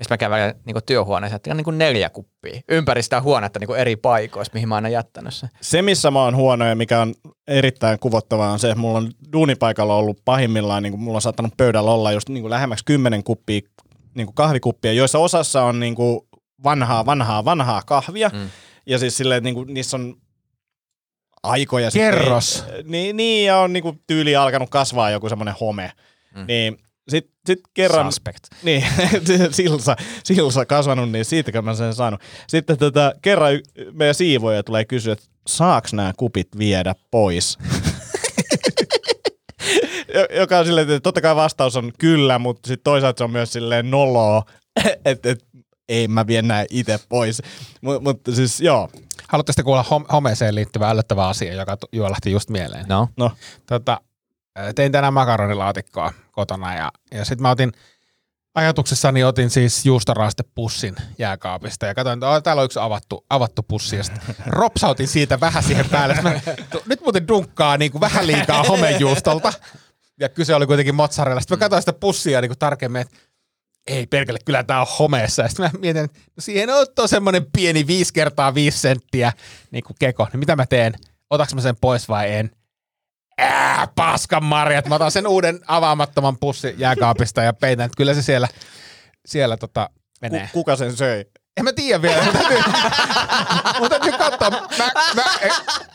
ja sitten mä käyn välillä niinku työhuoneeseen, että on niinku neljä kuppia ympäri sitä huonetta niinku eri paikoissa, mihin mä oon aina jättänyt sen. Se, missä mä oon huono ja mikä on erittäin kuvottavaa, on se, että mulla on duunipaikalla ollut pahimmillaan, niin kuin mulla on saattanut pöydällä olla just niin kuin lähemmäksi kymmenen kuppia niin kuin kahvikuppia, joissa osassa on niin kuin vanhaa, vanhaa, vanhaa kahvia. Mm. Ja siis silleen, että niin kuin, niissä on aikoja. sitten- Kerros. Niin, niin, ja on niin kuin tyyli alkanut kasvaa joku semmoinen home. Mm. Niin sitten sit kerran... Suspect. Niin, silsa, silsa kasvanut, niin siitäkö mä sen saanut. Sitten tota, kerran meidän siivoja tulee kysyä, että saaks nämä kupit viedä pois? Jo- Joka on silleen, että totta kai vastaus on kyllä, mutta sitten toisaalta se on myös silleen noloa, että et, ei mä vien nää itse pois. Mut, mutta siis joo, Haluatte sitten kuulla hom- homeeseen liittyvä ällöttävä asia, joka juolahti just mieleen? No. no. tota, tein tänään makaronilaatikkoa kotona ja, ja sitten mä otin ajatuksessani otin siis juustoraastepussin jääkaapista ja katsoin, että täällä on yksi avattu, avattu pussi ja ropsautin siitä vähän siihen päälle. Mä, nyt muuten dunkkaa niin kuin vähän liikaa homejuustolta ja kyse oli kuitenkin mozzarella. Sitten mä katsoin sitä pussia niin kuin tarkemmin, että ei perkele, kyllä tää on homeessa. Ja sitten mä mietin, että no siihen on semmoinen pieni 5 kertaa 5 senttiä niin kuin keko. Niin mitä mä teen? Otaks mä sen pois vai en? Ää, paskan marjat. Mä otan sen uuden avaamattoman pussin jääkaapista ja peitän, että kyllä se siellä, siellä tota, menee. Ku- kuka sen söi? En mä tiedä vielä. Mun täytyy, mun täytyy katsoa. Mä, mä,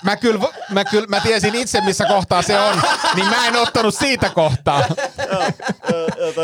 mä, kyllä, mä, kyllä, mä tiesin itse, missä kohtaa se on, niin mä en ottanut siitä kohtaa.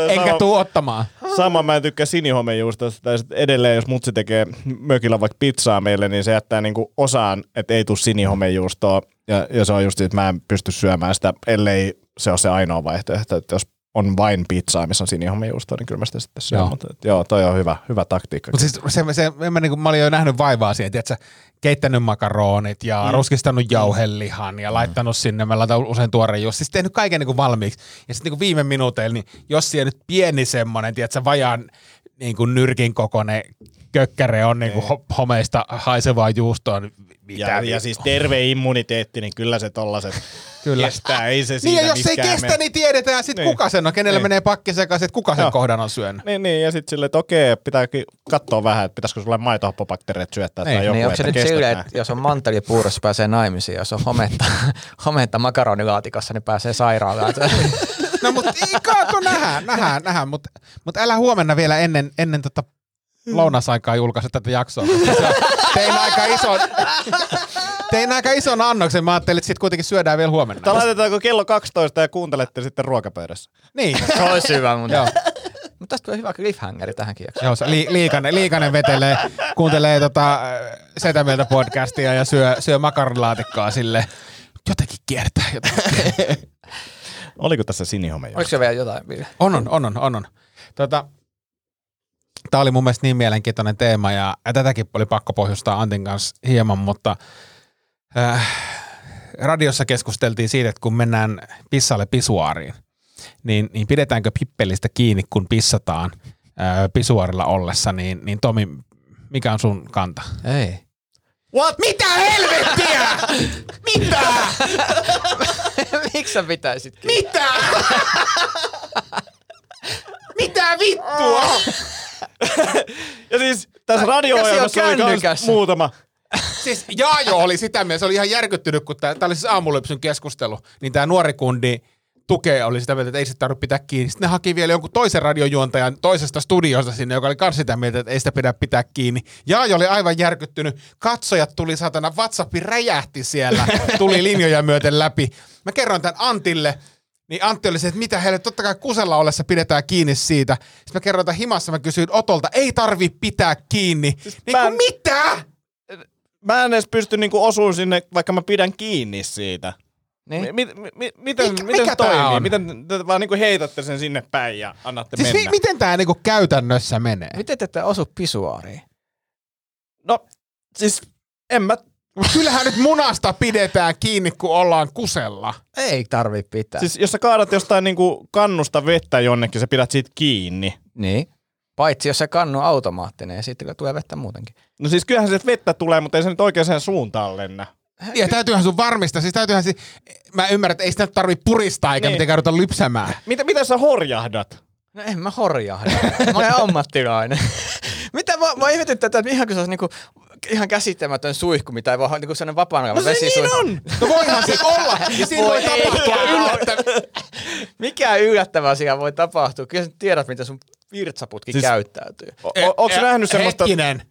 Enkä sama, tuu ottamaan. sama mä en tykkää sinihomejuustosta. Tai edelleen, jos mutsi tekee mökillä vaikka pizzaa meille, niin se jättää niinku osaan, että ei tule sinihomejuustoa. Ja, ja se on just, että mä en pysty syömään sitä, ellei se ole se ainoa vaihtoehto. Että jos on vain pizzaa, missä on sinihomejuustoa, niin kyllä mä sitä sitten syön. Joo. Mutta, joo, toi on hyvä, hyvä taktiikka. Mutta siis se, se, mä, niin mä olin jo nähnyt vaivaa siihen, tiedätkö, keittänyt makaronit ja mm. ruskistanut jauhelihan ja laittanut sinne, mä laitan usein tuoreen just, siis tehnyt kaiken niin kuin valmiiksi. Ja sitten niin viime minuuteilla, niin jos siellä nyt pieni semmoinen, tiedätkö, vajaan niin kuin nyrkin kokoinen kökkäre on niin kuin ho- homeista haisevaa juustoa, niin mitä ja, ja siis terve immuniteetti, niin kyllä se tollaset Kyllä. kestää. Ei se Niin ja jos ei kestä, mene. niin tiedetään sitten Niin. kuka sen on, kenellä Niin. menee pakki sekaisin, että kuka sen Joo. kohdan on syönyt. Niin, niin, ja sitten silleen, että okei, pitääkin katsoa vähän, että pitäisikö sulle maitohappobakteerit syöttää tai Niin, joku, Niin onko se nyt nää. että jos on mantelipuurossa pääsee naimisiin, jos on hometta, hometta makaronilaatikossa, niin pääsee sairaalaan. No mutta kaako nähdään, nähdään, nähdään, mutta mut älä huomenna vielä ennen, ennen tota lounasaikaa julkaise tätä jaksoa. Tein aika ison, tein aika ison annoksen. Mä ajattelin, että sit kuitenkin syödään vielä huomenna. Tai laitetaanko kello 12 ja kuuntelette sitten ruokapöydässä? Niin. se olisi hyvä, mutta... Joo. Mutta tästä tulee hyvä cliffhangeri tähänkin jaksoon. Joo, se li, liikanen, liikanen vetelee, kuuntelee tota, äh, Setä Mieltä podcastia ja syö, syö makaronilaatikkoa sille. Jotenkin kiertää. Jotenkin. Oliko tässä sinihomeja? Oliko se vielä jotain? On, on, on, on. on. Tota, Tämä oli mun mielestä niin mielenkiintoinen teema ja, ja tätäkin oli pakko pohjustaa Antin kanssa hieman, mutta äh, radiossa keskusteltiin siitä, että kun mennään pissalle pisuaariin, niin, niin pidetäänkö pippelistä kiinni, kun pissataan äh, pisuaarilla ollessa, niin, niin Tomi, mikä on sun kanta? Ei. What? Mitä helvettiä? Mitä? Miksi sä pitäisit Mitä? Mitä vittua? Ja siis tässä radio-ohjelmassa oli kans kännykässä? muutama. Siis Jaajo oli sitä mieltä, se oli ihan järkyttynyt, kun tämä oli siis aamulypsyn keskustelu, niin tämä nuori kundi tukee oli sitä mieltä, että ei se tarvitse pitää kiinni. Sitten ne haki vielä jonkun toisen radiojuontajan toisesta studiosta sinne, joka oli myös sitä mieltä, että ei sitä pidä pitää kiinni. Jaajo oli aivan järkyttynyt. Katsojat tuli satana, WhatsApp räjähti siellä, tuli linjoja myöten läpi. Mä kerroin tämän Antille, niin Antti oli se, että mitä heille, totta kai kusella ollessa pidetään kiinni siitä. Sitten mä kerroin tämän himassa, mä kysyin Otolta, ei tarvi pitää kiinni. Niin mä kuin, en- mitä? Mä en edes pysty niinku osuun sinne, vaikka mä pidän kiinni siitä. Niin? Mi- mi- mi- miten Mikä- miten mikä toimii? on? Miten te vaan niinku heitätte sen sinne päin ja annatte Siis mennä? mi- miten tämä niinku käytännössä menee? Miten te ette osu pisuaariin? No, siis en mä... Kyllähän nyt munasta pidetään kiinni, kun ollaan kusella. Ei tarvi pitää. Siis jos sä kaadat jostain niinku kannusta vettä jonnekin, sä pidät siitä kiinni. Niin. Paitsi jos se kannu on automaattinen ja siitä tulee vettä muutenkin. No siis kyllähän se vettä tulee, mutta ei se nyt oikeaan suuntaan lennä. Ja täytyyhän sun varmistaa, siis täytyyhän si- Mä ymmärrän, että ei sitä tarvi puristaa eikä Niin. mitenkään ruveta lypsämään. Mitä, mitä sä horjahdat? No en mä horjahda. Mä olen ammattilainen. Mitä mä, mä ihmetin tätä, että ihan kun se olisi niinku, ihan käsittämätön suihku, mitä ei voi niinku sellainen vapaan No se niin on! No voihan se olla, ja siinä voi Voi tapahtua yllättävää. Mikä yllättävää siellä voi tapahtua? Kyllä sä tiedät, miten sun virtsaputki Siis- käyttäytyy. O- o- Onko nähnyt semmoista... Hetkinen.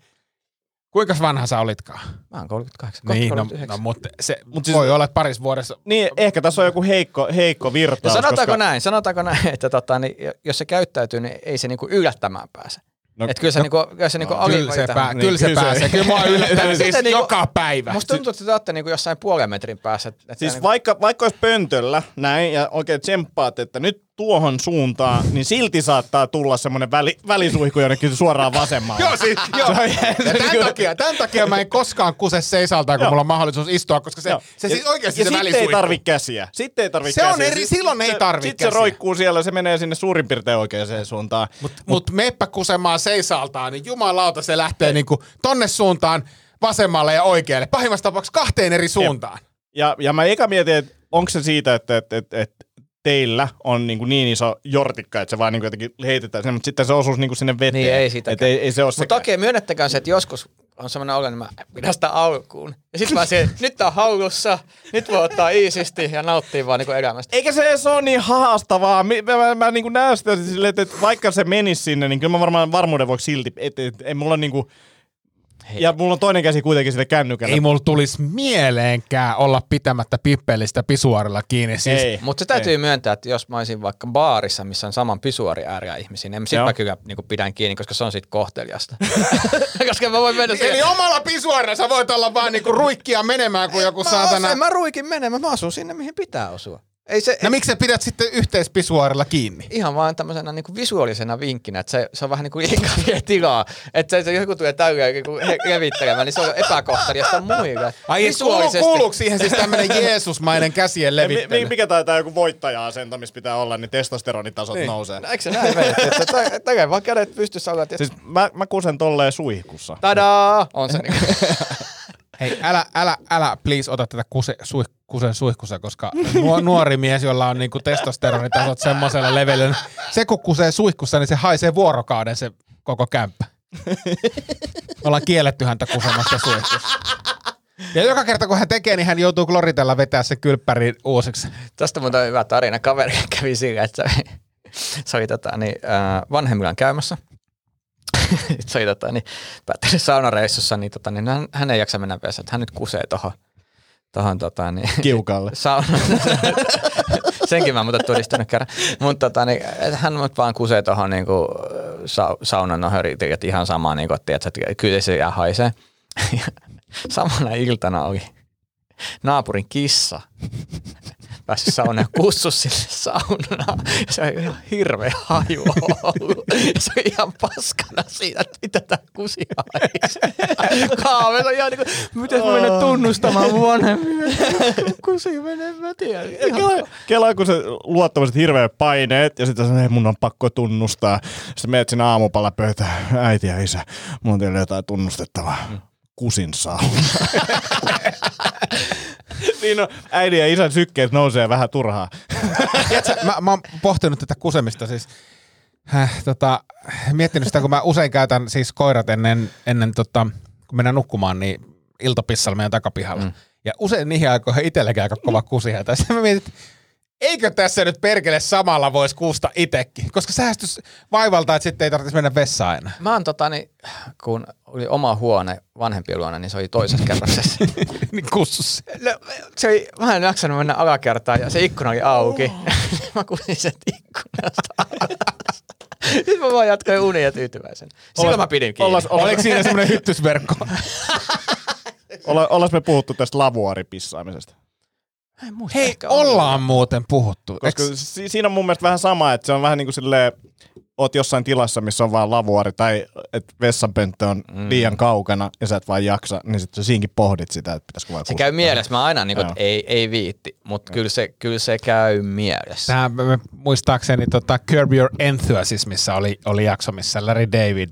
Kuinka vanha sä olitkaan? Mä oon 38, Niin, no, 39. no mutta se Mut Mut siis- voi olla, että paris vuodessa. Niin, ehkä tässä on joku heikko, heikko virtaus. sanotaanko koska... näin, sanotaanko näin, että tota, niin, jos se käyttäytyy, niin ei se niinku yllättämään pääse. No, No, että kyllä se, no, niinku, kyllä se niinku Kyllä se, pää, Niin, kyllä se kyllä se- pääsee. Kyllä mua yllättää siis Miten niinku- joka päivä. Musta tuntuu, että te olette niinku jossain puolen metrin päässä. Että Siis niinku, vaikka, vaikka olisi pöntöllä näin ja oikein tsemppaatte, että nyt tuohon suuntaan, niin silti saattaa tulla semmoinen väli, välisuihku jonnekin suoraan vasemmalle. Joo, siis, joo. Se on- Ja tämän, takia, tämän takia mä en koskaan kuse seisaltaan, kun mulla on mahdollisuus istua, koska se, Joo. se Ja- siis oikeasti ja se sitten ei välisuihku. tarvi käsiä. Sitten ei tarvi Se on käsiä. eri- silloin ei tarvi Sitten se roikkuu siellä, se menee sinne suurin piirtein oikeaan suuntaan. Mutta mut meppä kusemaan seisaltaan, niin jumalauta se lähtee niinku tonne suuntaan, vasemmalle ja oikealle. Pahimmassa tapauksessa kahteen eri suuntaan. Ja, ja mä eka mietin, että onko se siitä, että, että, että, että teillä on niin, kuin niin iso jortikka, että se vaan niin kuin jotenkin heitetään sinne, mutta sitten se osuisi niin kuin sinne veteen. Niin, ei sitäkään. Et ei, ei se ole Mutta okei, myönnettäkään se, että joskus on semmoinen olo, että mä pidän sitä alkuun. Ja sitten mä siihen, nyt tää on haulussa, nyt voi ottaa iisisti ja nauttia vaan niinku elämästä. Eikä se edes ole niin haastavaa. Mä, mä, mä, mä niin näen sitä silleen, että, että vaikka se menisi sinne, niin kyllä mä varmaan varmuuden vuoksi silti, että et, ei mulla niin kuin, ja mulla on toinen käsi kuitenkin sille kännykällä. Ei mulla tulisi mieleenkään olla pitämättä pippelistä pisuarilla kiinni. Siis ei. Mutta se täytyy myöntää, että jos mä olisin vaikka baarissa, missä on saman pisuari ääriä ihmisiä, niin sit Joo. mä kyllä niin pidän kiinni, koska se on sit kohteliasta. koska mä voin mennä Eli siihen. omalla pisuarilla sä voit olla vaan niinku ruikkia menemään kuin joku Mä, saatana. en mä ruikin menemään, mä asun sinne, mihin pitää osua. Ei se, No miksi sä pidät sitten yhteispisuarilla kiinni? ihan vaan tämmöisenä niin visuaalisena vinkkinä, että se, se on vähän niin kuin liikaa vie tilaa. Että se, se joku tulee täyteen niin levittelemään, niin se on epäkohteliasta muille. Ai et kuulu, kuuluuko siihen siis tämmönen Jeesusmainen käsien Ja mi, levittely? mi, mikä taitaa joku voittaja-asento, missä pitää olla, niin testosteronitasot niin. nousee. Eikö se näin mene? Että tä- Tekee vaan kädet pystyssä olla, Siis mä, mä kusen tolleen suihkussa. tadaa! On se niin Hei, älä, älä, älä please ota tätä kuse, suih, kusen suihkussa, koska nuo, nuori mies, jolla on niinku testosteronitasot semmoisella levelillä, se kun kusee suihkussa, niin se haisee vuorokauden se koko kämppä. Me ollaan kielletty häntä kusemasta suihkussa. Ja joka kerta kun hän tekee, niin hän joutuu kloritella vetää se kylppäri uusiksi. Tästä on hyvä tarina. Kaveri kävi sillä, että se, se oli tota, niin, äh, vanhemmillaan käymässä. Se oli tota, niin, päättänyt saunareissussa, niin, tota, niin hän, hän, ei jaksa mennä että hän nyt kusee tohon, tohon tota, niin, Kiukalle. sauna. Senkin mä muuten todistanut kerran. Mutta tota, niin, hän mut vaan kusee tuohon niinku, sa, saunan nohöriin, ihan sama, niinku, että, tiedätkö, että kyllä se jää haisee. Ja Samana iltana oli naapurin kissa päässyt saunaan ja kutsu sille saunaan. Ja se oli ihan hirveä haju ollut. Ja se oli ihan paskana siitä, että mitä tää kusi haisee. Kaave on ihan niin kuin, miten mä menen tunnustamaan mun vanhemmille. Kusi menee, mä tiedän. Kela, Kela, kun se luo tämmöiset hirveät paineet ja sitten sanoo, mun on pakko tunnustaa. Sitten menet sinne aamupalapöytään, äiti ja isä, mulla on teille jotain tunnustettavaa. Kusin sauna. niin no, äidin ja isän sykkeet nousee vähän turhaa. Tiedätkö, mä, mä oon pohtinut tätä kusemista siis, äh, tota, miettinyt sitä, kun mä usein käytän siis koirat ennen, ennen tota, kun mennään nukkumaan, niin iltapissalla meidän takapihalla. Mm. Ja usein niihin aikoihin itselläkin aika kova kusia. Ja sitten mä mietin, että eikö tässä nyt perkele samalla voisi kuusta itekin? Koska säästys vaivalta, että sitten ei tarvitsisi mennä vessaan enää. Mä oon tota, niin, kun oli oma huone vanhempien luona, niin se oli toisessa kerroksessa. niin kussus. No, se oli, mä en jaksanut mennä alakertaan ja se ikkuna oli auki. mä kuulin sen ikkunasta. Sitten mä vaan jatkoin unia tyytyväisen. Silloin mä pidin kiinni. Ollas, ollas, Oliko siinä semmoinen hyttysverkko? olla, ollas me puhuttu tästä lavuaaripissaamisesta? En muista, Hei, ollaan muuten puhuttu. Koska Eks- si- siinä on mun mielestä vähän sama, että se on vähän niin kuin silleen, oot jossain tilassa, missä on vaan lavuari tai että vessanpönttö on mm. liian kaukana ja sä et vaan jaksa, niin sitten siinkin pohdit sitä, että pitäisikö vaan Se käy mielessä. Mä aina niin kuin, ei, ei viitti, mutta kyllä se, kyllä se käy mielessä. Tämä me- muistaakseni tota Curb Your Enthusiasmissa oli, oli jakso, missä Larry David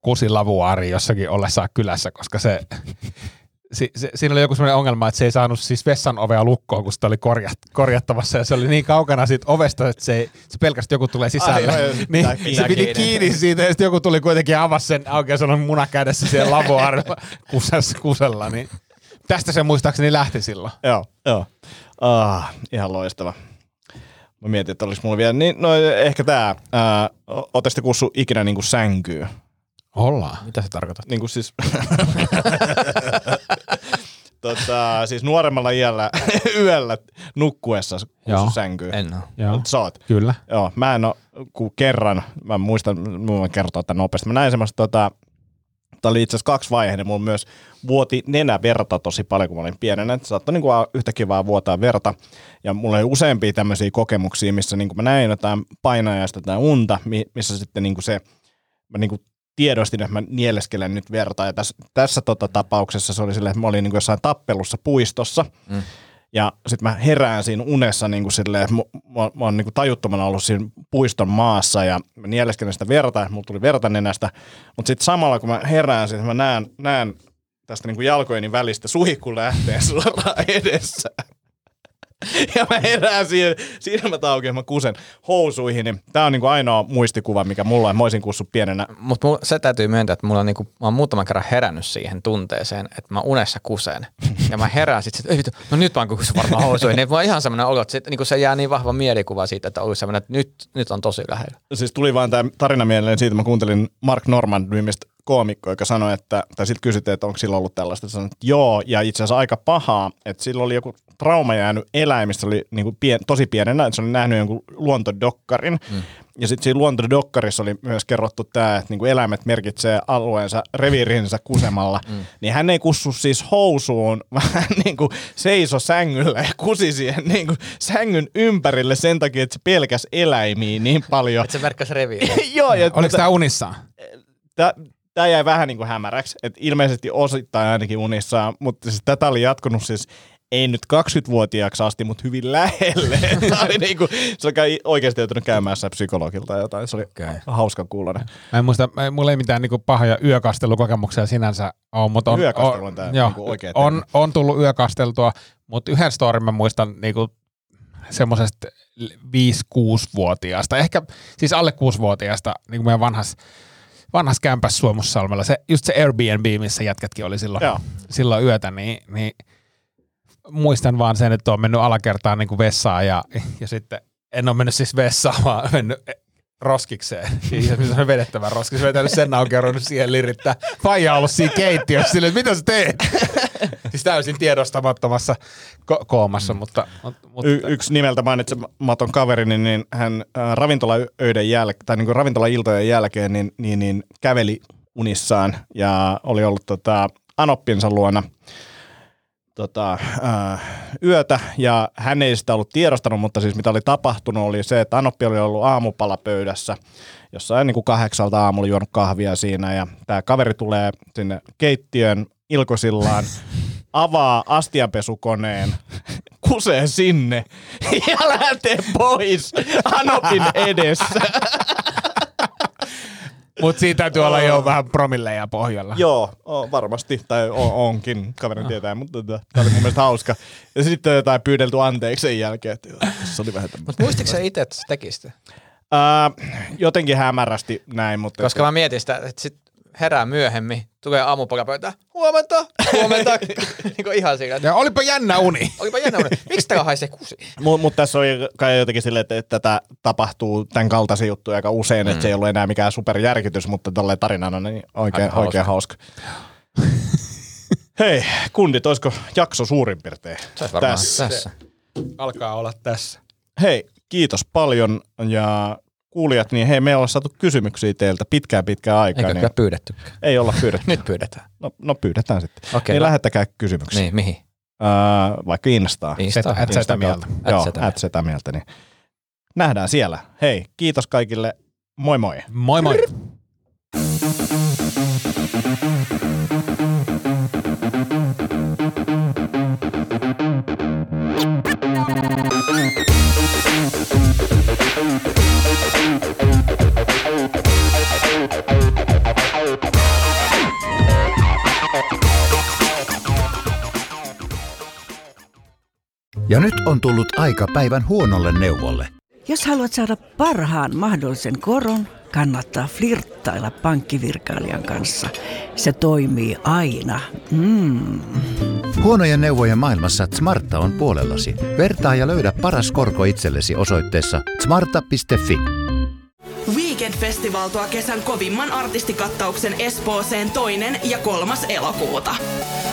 kusi lavuaari jossakin ollessaan kylässä, koska se, si, se, siinä oli joku sellainen ongelma, että se ei saanut siis vessan ovea lukkoon, kun sitä oli korjat, korjattavassa ja se oli niin kaukana siitä ovesta, että se, ei, se pelkästään joku tulee sisälle. Ai, ai, niin, se piti kiinni. kiinni siitä ja sitten joku tuli kuitenkin avasi sen auki ja sanoi muna kädessä siellä lavuaarilla kusessa, kusella. Niin tästä se muistaakseni lähti silloin. Joo, joo. Ah, ihan loistava. Mä mietin, että olisi mulla vielä, niin, no ehkä tää, ää, ootte sitten kussu ikinä niinku sänkyy? Ollaan. Mitä se tarkoittaa? Niin kuin siis... tota, siis nuoremmalla iällä yöllä nukkuessa Joo. kussu sänkyy. En oo. Joo, Sä oot. kyllä. Joo, mä en oo, kun kerran, mä muistan, mä voin kertoa tämän nopeasti. Mä näin semmoista tota, Tämä oli itse asiassa kaksi vaiheinen. Mulla myös vuoti nenä verta tosi paljon, kun mä olin pienenä. Että saattoi niin kuin yhtäkkiä vaan vuotaa verta. Ja mulla oli useampia tämmöisiä kokemuksia, missä niin kuin mä näin jotain painajasta tai unta, mi- missä sitten niin kuin se, mä niin tiedostin, että mä nieleskelen nyt verta. Ja tässä, tässä tota tapauksessa se oli silleen, että mä olin niin kuin jossain tappelussa puistossa. Mm. Ja sitten mä herään siinä unessa niin kuin silleen, että mä, mä, mä oon niin kuin tajuttomana ollut siinä puiston maassa ja mä nieleskelen sitä verta ja mulla tuli verta nenästä. Mutta sitten samalla kun mä herään, sit mä näen, näen tästä niin kuin jalkojeni välistä suihku lähteen suoraan edessä. Ja mä herään siihen, silmät auki mä kusen housuihin. Niin tää on niinku ainoa muistikuva, mikä mulla on. Mä olisin kussut pienenä. Mutta se täytyy myöntää, että mulla on niinku, mä oon muutaman kerran herännyt siihen tunteeseen, että mä unessa kusen. Ja mä herään sitten, että ei vittu, no nyt mä oon kussu varmaan housuihin. Niin on ihan semmoinen olo, että sit, niinku se jää niin vahva mielikuva siitä, että olisi semmoinen, että nyt, nyt on tosi lähellä. Siis tuli vaan tämä tarina mieleen siitä, mä kuuntelin Mark Norman nimistä koomikko, joka sanoi, että, tai sitten kysyttiin, että onko sillä ollut tällaista, sanoi, että joo, ja itse asiassa aika pahaa, että sillä oli joku trauma jäänyt eläimistä, oli niin kuin pien, tosi pienenä, että se oli nähnyt jonkun luontodokkarin, mm. ja sitten siinä luontodokkarissa oli myös kerrottu tämä, että niin kuin eläimet merkitsee alueensa reviirinsä kusemalla, mm. niin hän ei kussu siis housuun, vaan hän niin kuin seiso sängyllä ja kusi siihen niin kuin sängyn ympärille sen takia, että se pelkäs eläimiä niin paljon. Että se merkkäsi reviiriä. joo, ja Oliko tämä unissaan? Tämä jäi vähän niin kuin hämäräksi, että ilmeisesti osittain ainakin unissaan, mutta siis tätä oli jatkunut siis ei nyt 20-vuotiaaksi asti, mutta hyvin lähelle. Tämä oli niin kuin, se oli oikeasti joutunut käymään psykologilta tai jotain. Se oli okay. hauska kuulonen. Mä en muista, mä, mulla ei mitään niinku pahoja yökastelukokemuksia sinänsä ole, mutta on, Yökastelu on on, tää joo, niinku oikea on, on, tullut yökasteltua, mutta yhden storin mä muistan niinku semmoisesta 5-6-vuotiaasta, ehkä siis alle 6-vuotiaasta, niin kuin meidän vanhas, vanhas kämpäs Suomussalmella, se, just se Airbnb, missä jätkätkin oli silloin, Joo. silloin yötä, niin, niin muistan vaan sen, että on mennyt alakertaan niin kuin vessaan ja, ja sitten en ole mennyt siis vessaan, vaan mennyt roskikseen. Siis missä on vedettävä roskis. Vetänyt sen auki ja siihen lirittää. Faija on ollut siinä keittiössä silleen, että mitä sä teet? siis täysin tiedostamattomassa ko- koomassa, mutta... mutta Y- yksi nimeltä mainitsematon kaverini, niin hän äh, ravintolaöiden jälkeen, tai niin kuin ravintolailtojen jälkeen, niin, niin, niin käveli unissaan ja oli ollut tota, Anoppinsa luona tota, äh, yötä ja hän ei sitä ollut tiedostanut, mutta siis mitä oli tapahtunut oli se, että Anoppi oli ollut aamupalapöydässä jossain niin kuin kahdeksalta aamulla juonut kahvia siinä ja tämä kaveri tulee sinne keittiön ilkosillaan, avaa astianpesukoneen, kusee sinne ja lähtee pois Anopin edessä. Mutta siitä täytyy olla jo vähän promilleja pohjalla. Joo, o, varmasti, tai o, onkin, kaveri tietää, mutta tämä oli mun mielestä hauska. Ja sitten jotain pyydelty anteeksi sen jälkeen, että se oli vähän. Mutta muistitko sä itse, että se teki sitä? Ää, jotenkin hämärästi näin, mutta... Koska mä mietin sitä, että sit herää myöhemmin, tulee aamupalapöytään, huomenta, huomenta, niin kuin ihan siinä. Ja olipa jännä uni. Olipa jännä uni. Miksi täällä haisee kusi? Mutta mut tässä oli kai jotenkin silleen, että, että tätä tapahtuu tämän kaltaisia juttuja aika usein, mm. että se ei ollut enää mikään superjärkytys, mutta tolleen tarinana niin oikein, Aika oikein hauska. Hei, kundit, olisiko jakso suurin piirtein tässä? tässä. Alkaa olla tässä. Hei, kiitos paljon ja kuulijat, niin hei, me ei olla saatu kysymyksiä teiltä pitkään pitkään aikaa. Eikö niin kyllä pyydetty? ei olla pyydetty. Nyt pyydetään. No, no pyydetään sitten. Okei, niin no. lähettäkää kysymyksiä. Niin, mihin? Öö, vaikka Instaa. Insta. Setä- et setä mieltä. Joo, setä at setä mieltä. Niin. Nähdään siellä. Hei, kiitos kaikille. Moi moi. Moi moi. Ja nyt on tullut aika päivän huonolle neuvolle. Jos haluat saada parhaan mahdollisen koron, kannattaa flirttailla pankkivirkailijan kanssa. Se toimii aina. Mm. Huonojen neuvojen maailmassa Smarta on puolellasi. Vertaa ja löydä paras korko itsellesi osoitteessa smarta.fi. Weekend Festival tuo kesän kovimman artistikattauksen Espooseen toinen ja kolmas elokuuta.